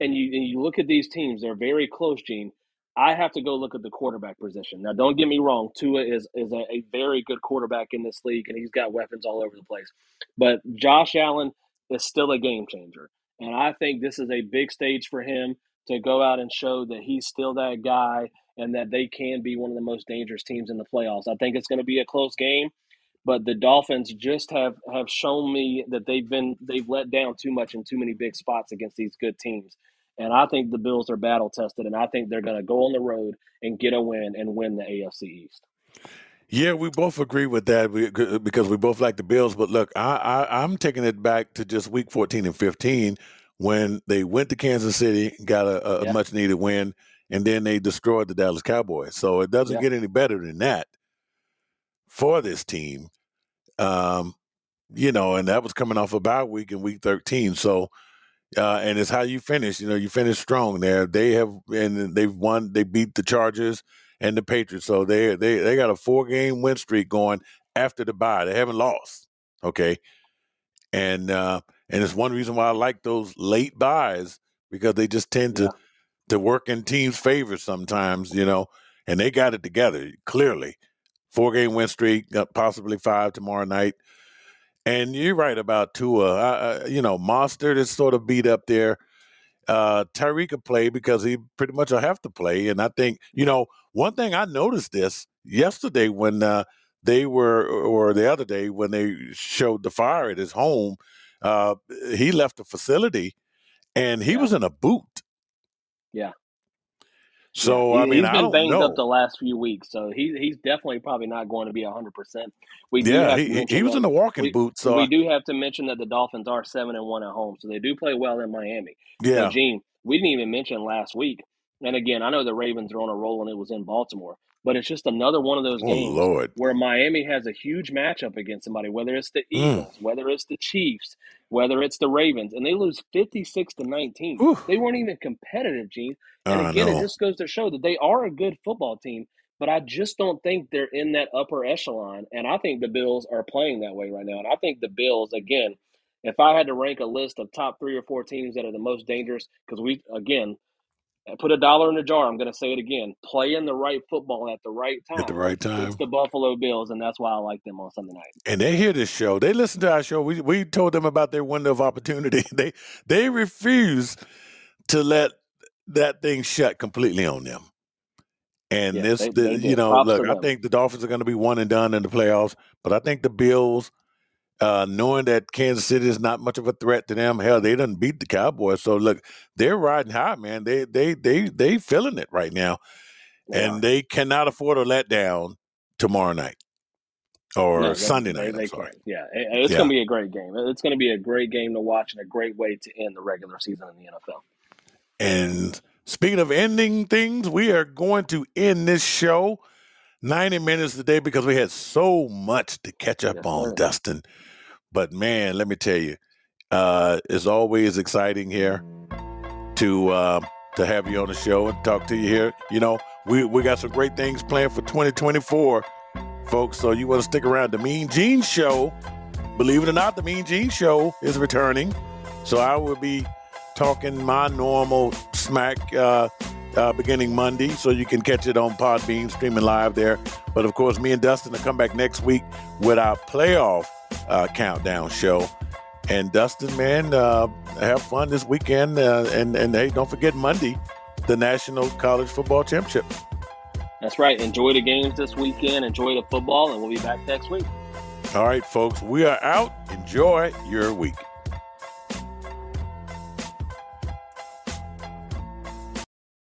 And you and you look at these teams, they're very close, Gene. I have to go look at the quarterback position. Now, don't get me wrong, Tua is is a, a very good quarterback in this league, and he's got weapons all over the place. But Josh Allen is still a game changer, and I think this is a big stage for him to go out and show that he's still that guy and that they can be one of the most dangerous teams in the playoffs. I think it's going to be a close game but the Dolphins just have have shown me that they've been they've let down too much in too many big spots against these good teams. And I think the Bills are battle tested, and I think they're going to go on the road and get a win and win the AFC East. Yeah, we both agree with that because we both like the Bills. But look, I, I, I'm taking it back to just week 14 and 15 when they went to Kansas City, got a, a Yeah. much needed win, and then they destroyed the Dallas Cowboys. So it doesn't Yeah. get any better than that for this team. Um, you know, and that was coming off a bye week in week 13. So, uh, and it's how you finish. You know, you finish strong there. They have, and they've won. They beat the Chargers and the Patriots. So they they they got a four game win streak going after the bye. They haven't lost. Okay, and uh, and it's one reason why I like those late byes because they just tend Yeah. to to work in teams' favor sometimes. You know, and they got it together clearly. Four game win streak, uh, possibly five tomorrow night. And you're right about Tua. I, I, you know, Mostert is sort of beat up there. Uh, Tyreek could play because he pretty much will have to play. And I think, you know, one thing I noticed this yesterday when uh, they were, or the other day when they showed the fire at his home, uh, he left the facility and he Yeah. was in a boot. Yeah. So, Yeah, I mean, he's I been don't banged know. up the last few weeks, so he, he's definitely probably not going to be hundred percent. We yeah, he, he- was that in the walking we- boot. So, we I- do have to mention that the Dolphins are seven and one at home, so they do play well in Miami. yeah. Gene, we didn't even mention last week. And again, I know the Ravens are on a roll and it was in Baltimore, but it's just another one of those Oh, games Lord. where Miami has a huge matchup against somebody, whether it's the Mm. Eagles, whether it's the Chiefs, whether it's the Ravens, and they lose 56 to 19. Whew. They weren't even competitive, Gene. And I again, it just goes to show that they are a good football team, but I just don't think they're in that upper echelon. And I think the Bills are playing that way right now. And I think the Bills, again, if I had to rank a list of top three or four teams that are the most dangerous, because we, again, put a dollar in a jar, I'm going to say it again, playing the right football at the right time. At the right time. It's the Buffalo Bills, and that's why I like them on Sunday night. and they hear this show. They listen to our show. We we told them about their window of opportunity. They they refuse to let that thing shut completely on them. And Yeah, this, they- the, they you know, look, I think the Dolphins are going to be one and done in the playoffs, but I think the Bills, uh, knowing that Kansas City is not much of a threat to them, hell, they didn't beat the Cowboys. So look, they're riding high, man. They they they they feeling it right now, They and they cannot afford a letdown tomorrow night or No, Sunday night. they I'm sorry. Yeah, it- it's Yeah. going to be a great game. It's going to be a great game to watch and a great way to end the regular season in the NFL. And speaking of ending things, we are going to end this show 90 minutes today because we had so much to catch up Yes, on, sir. Dustin. But man, let me tell you, uh, it's always exciting here to uh, to have you on the show and talk to you here. You know, we we got some great things planned for 2024, folks. So you want to stick around. The Mean Gene Show, believe it or not, the Mean Gene Show is returning. So I will be talking my normal smack uh, uh, beginning Monday, so you can catch it on Podbean streaming live there. But of course, me and Dustin will come back next week with our playoff uh, countdown show. And Dustin, man, uh, have fun this weekend, uh, and and hey, don't forget Monday, the National College Football Championship. That's right. Enjoy the games this weekend. Enjoy the football, and we'll be back next week. All right, folks, we are out. Enjoy your week.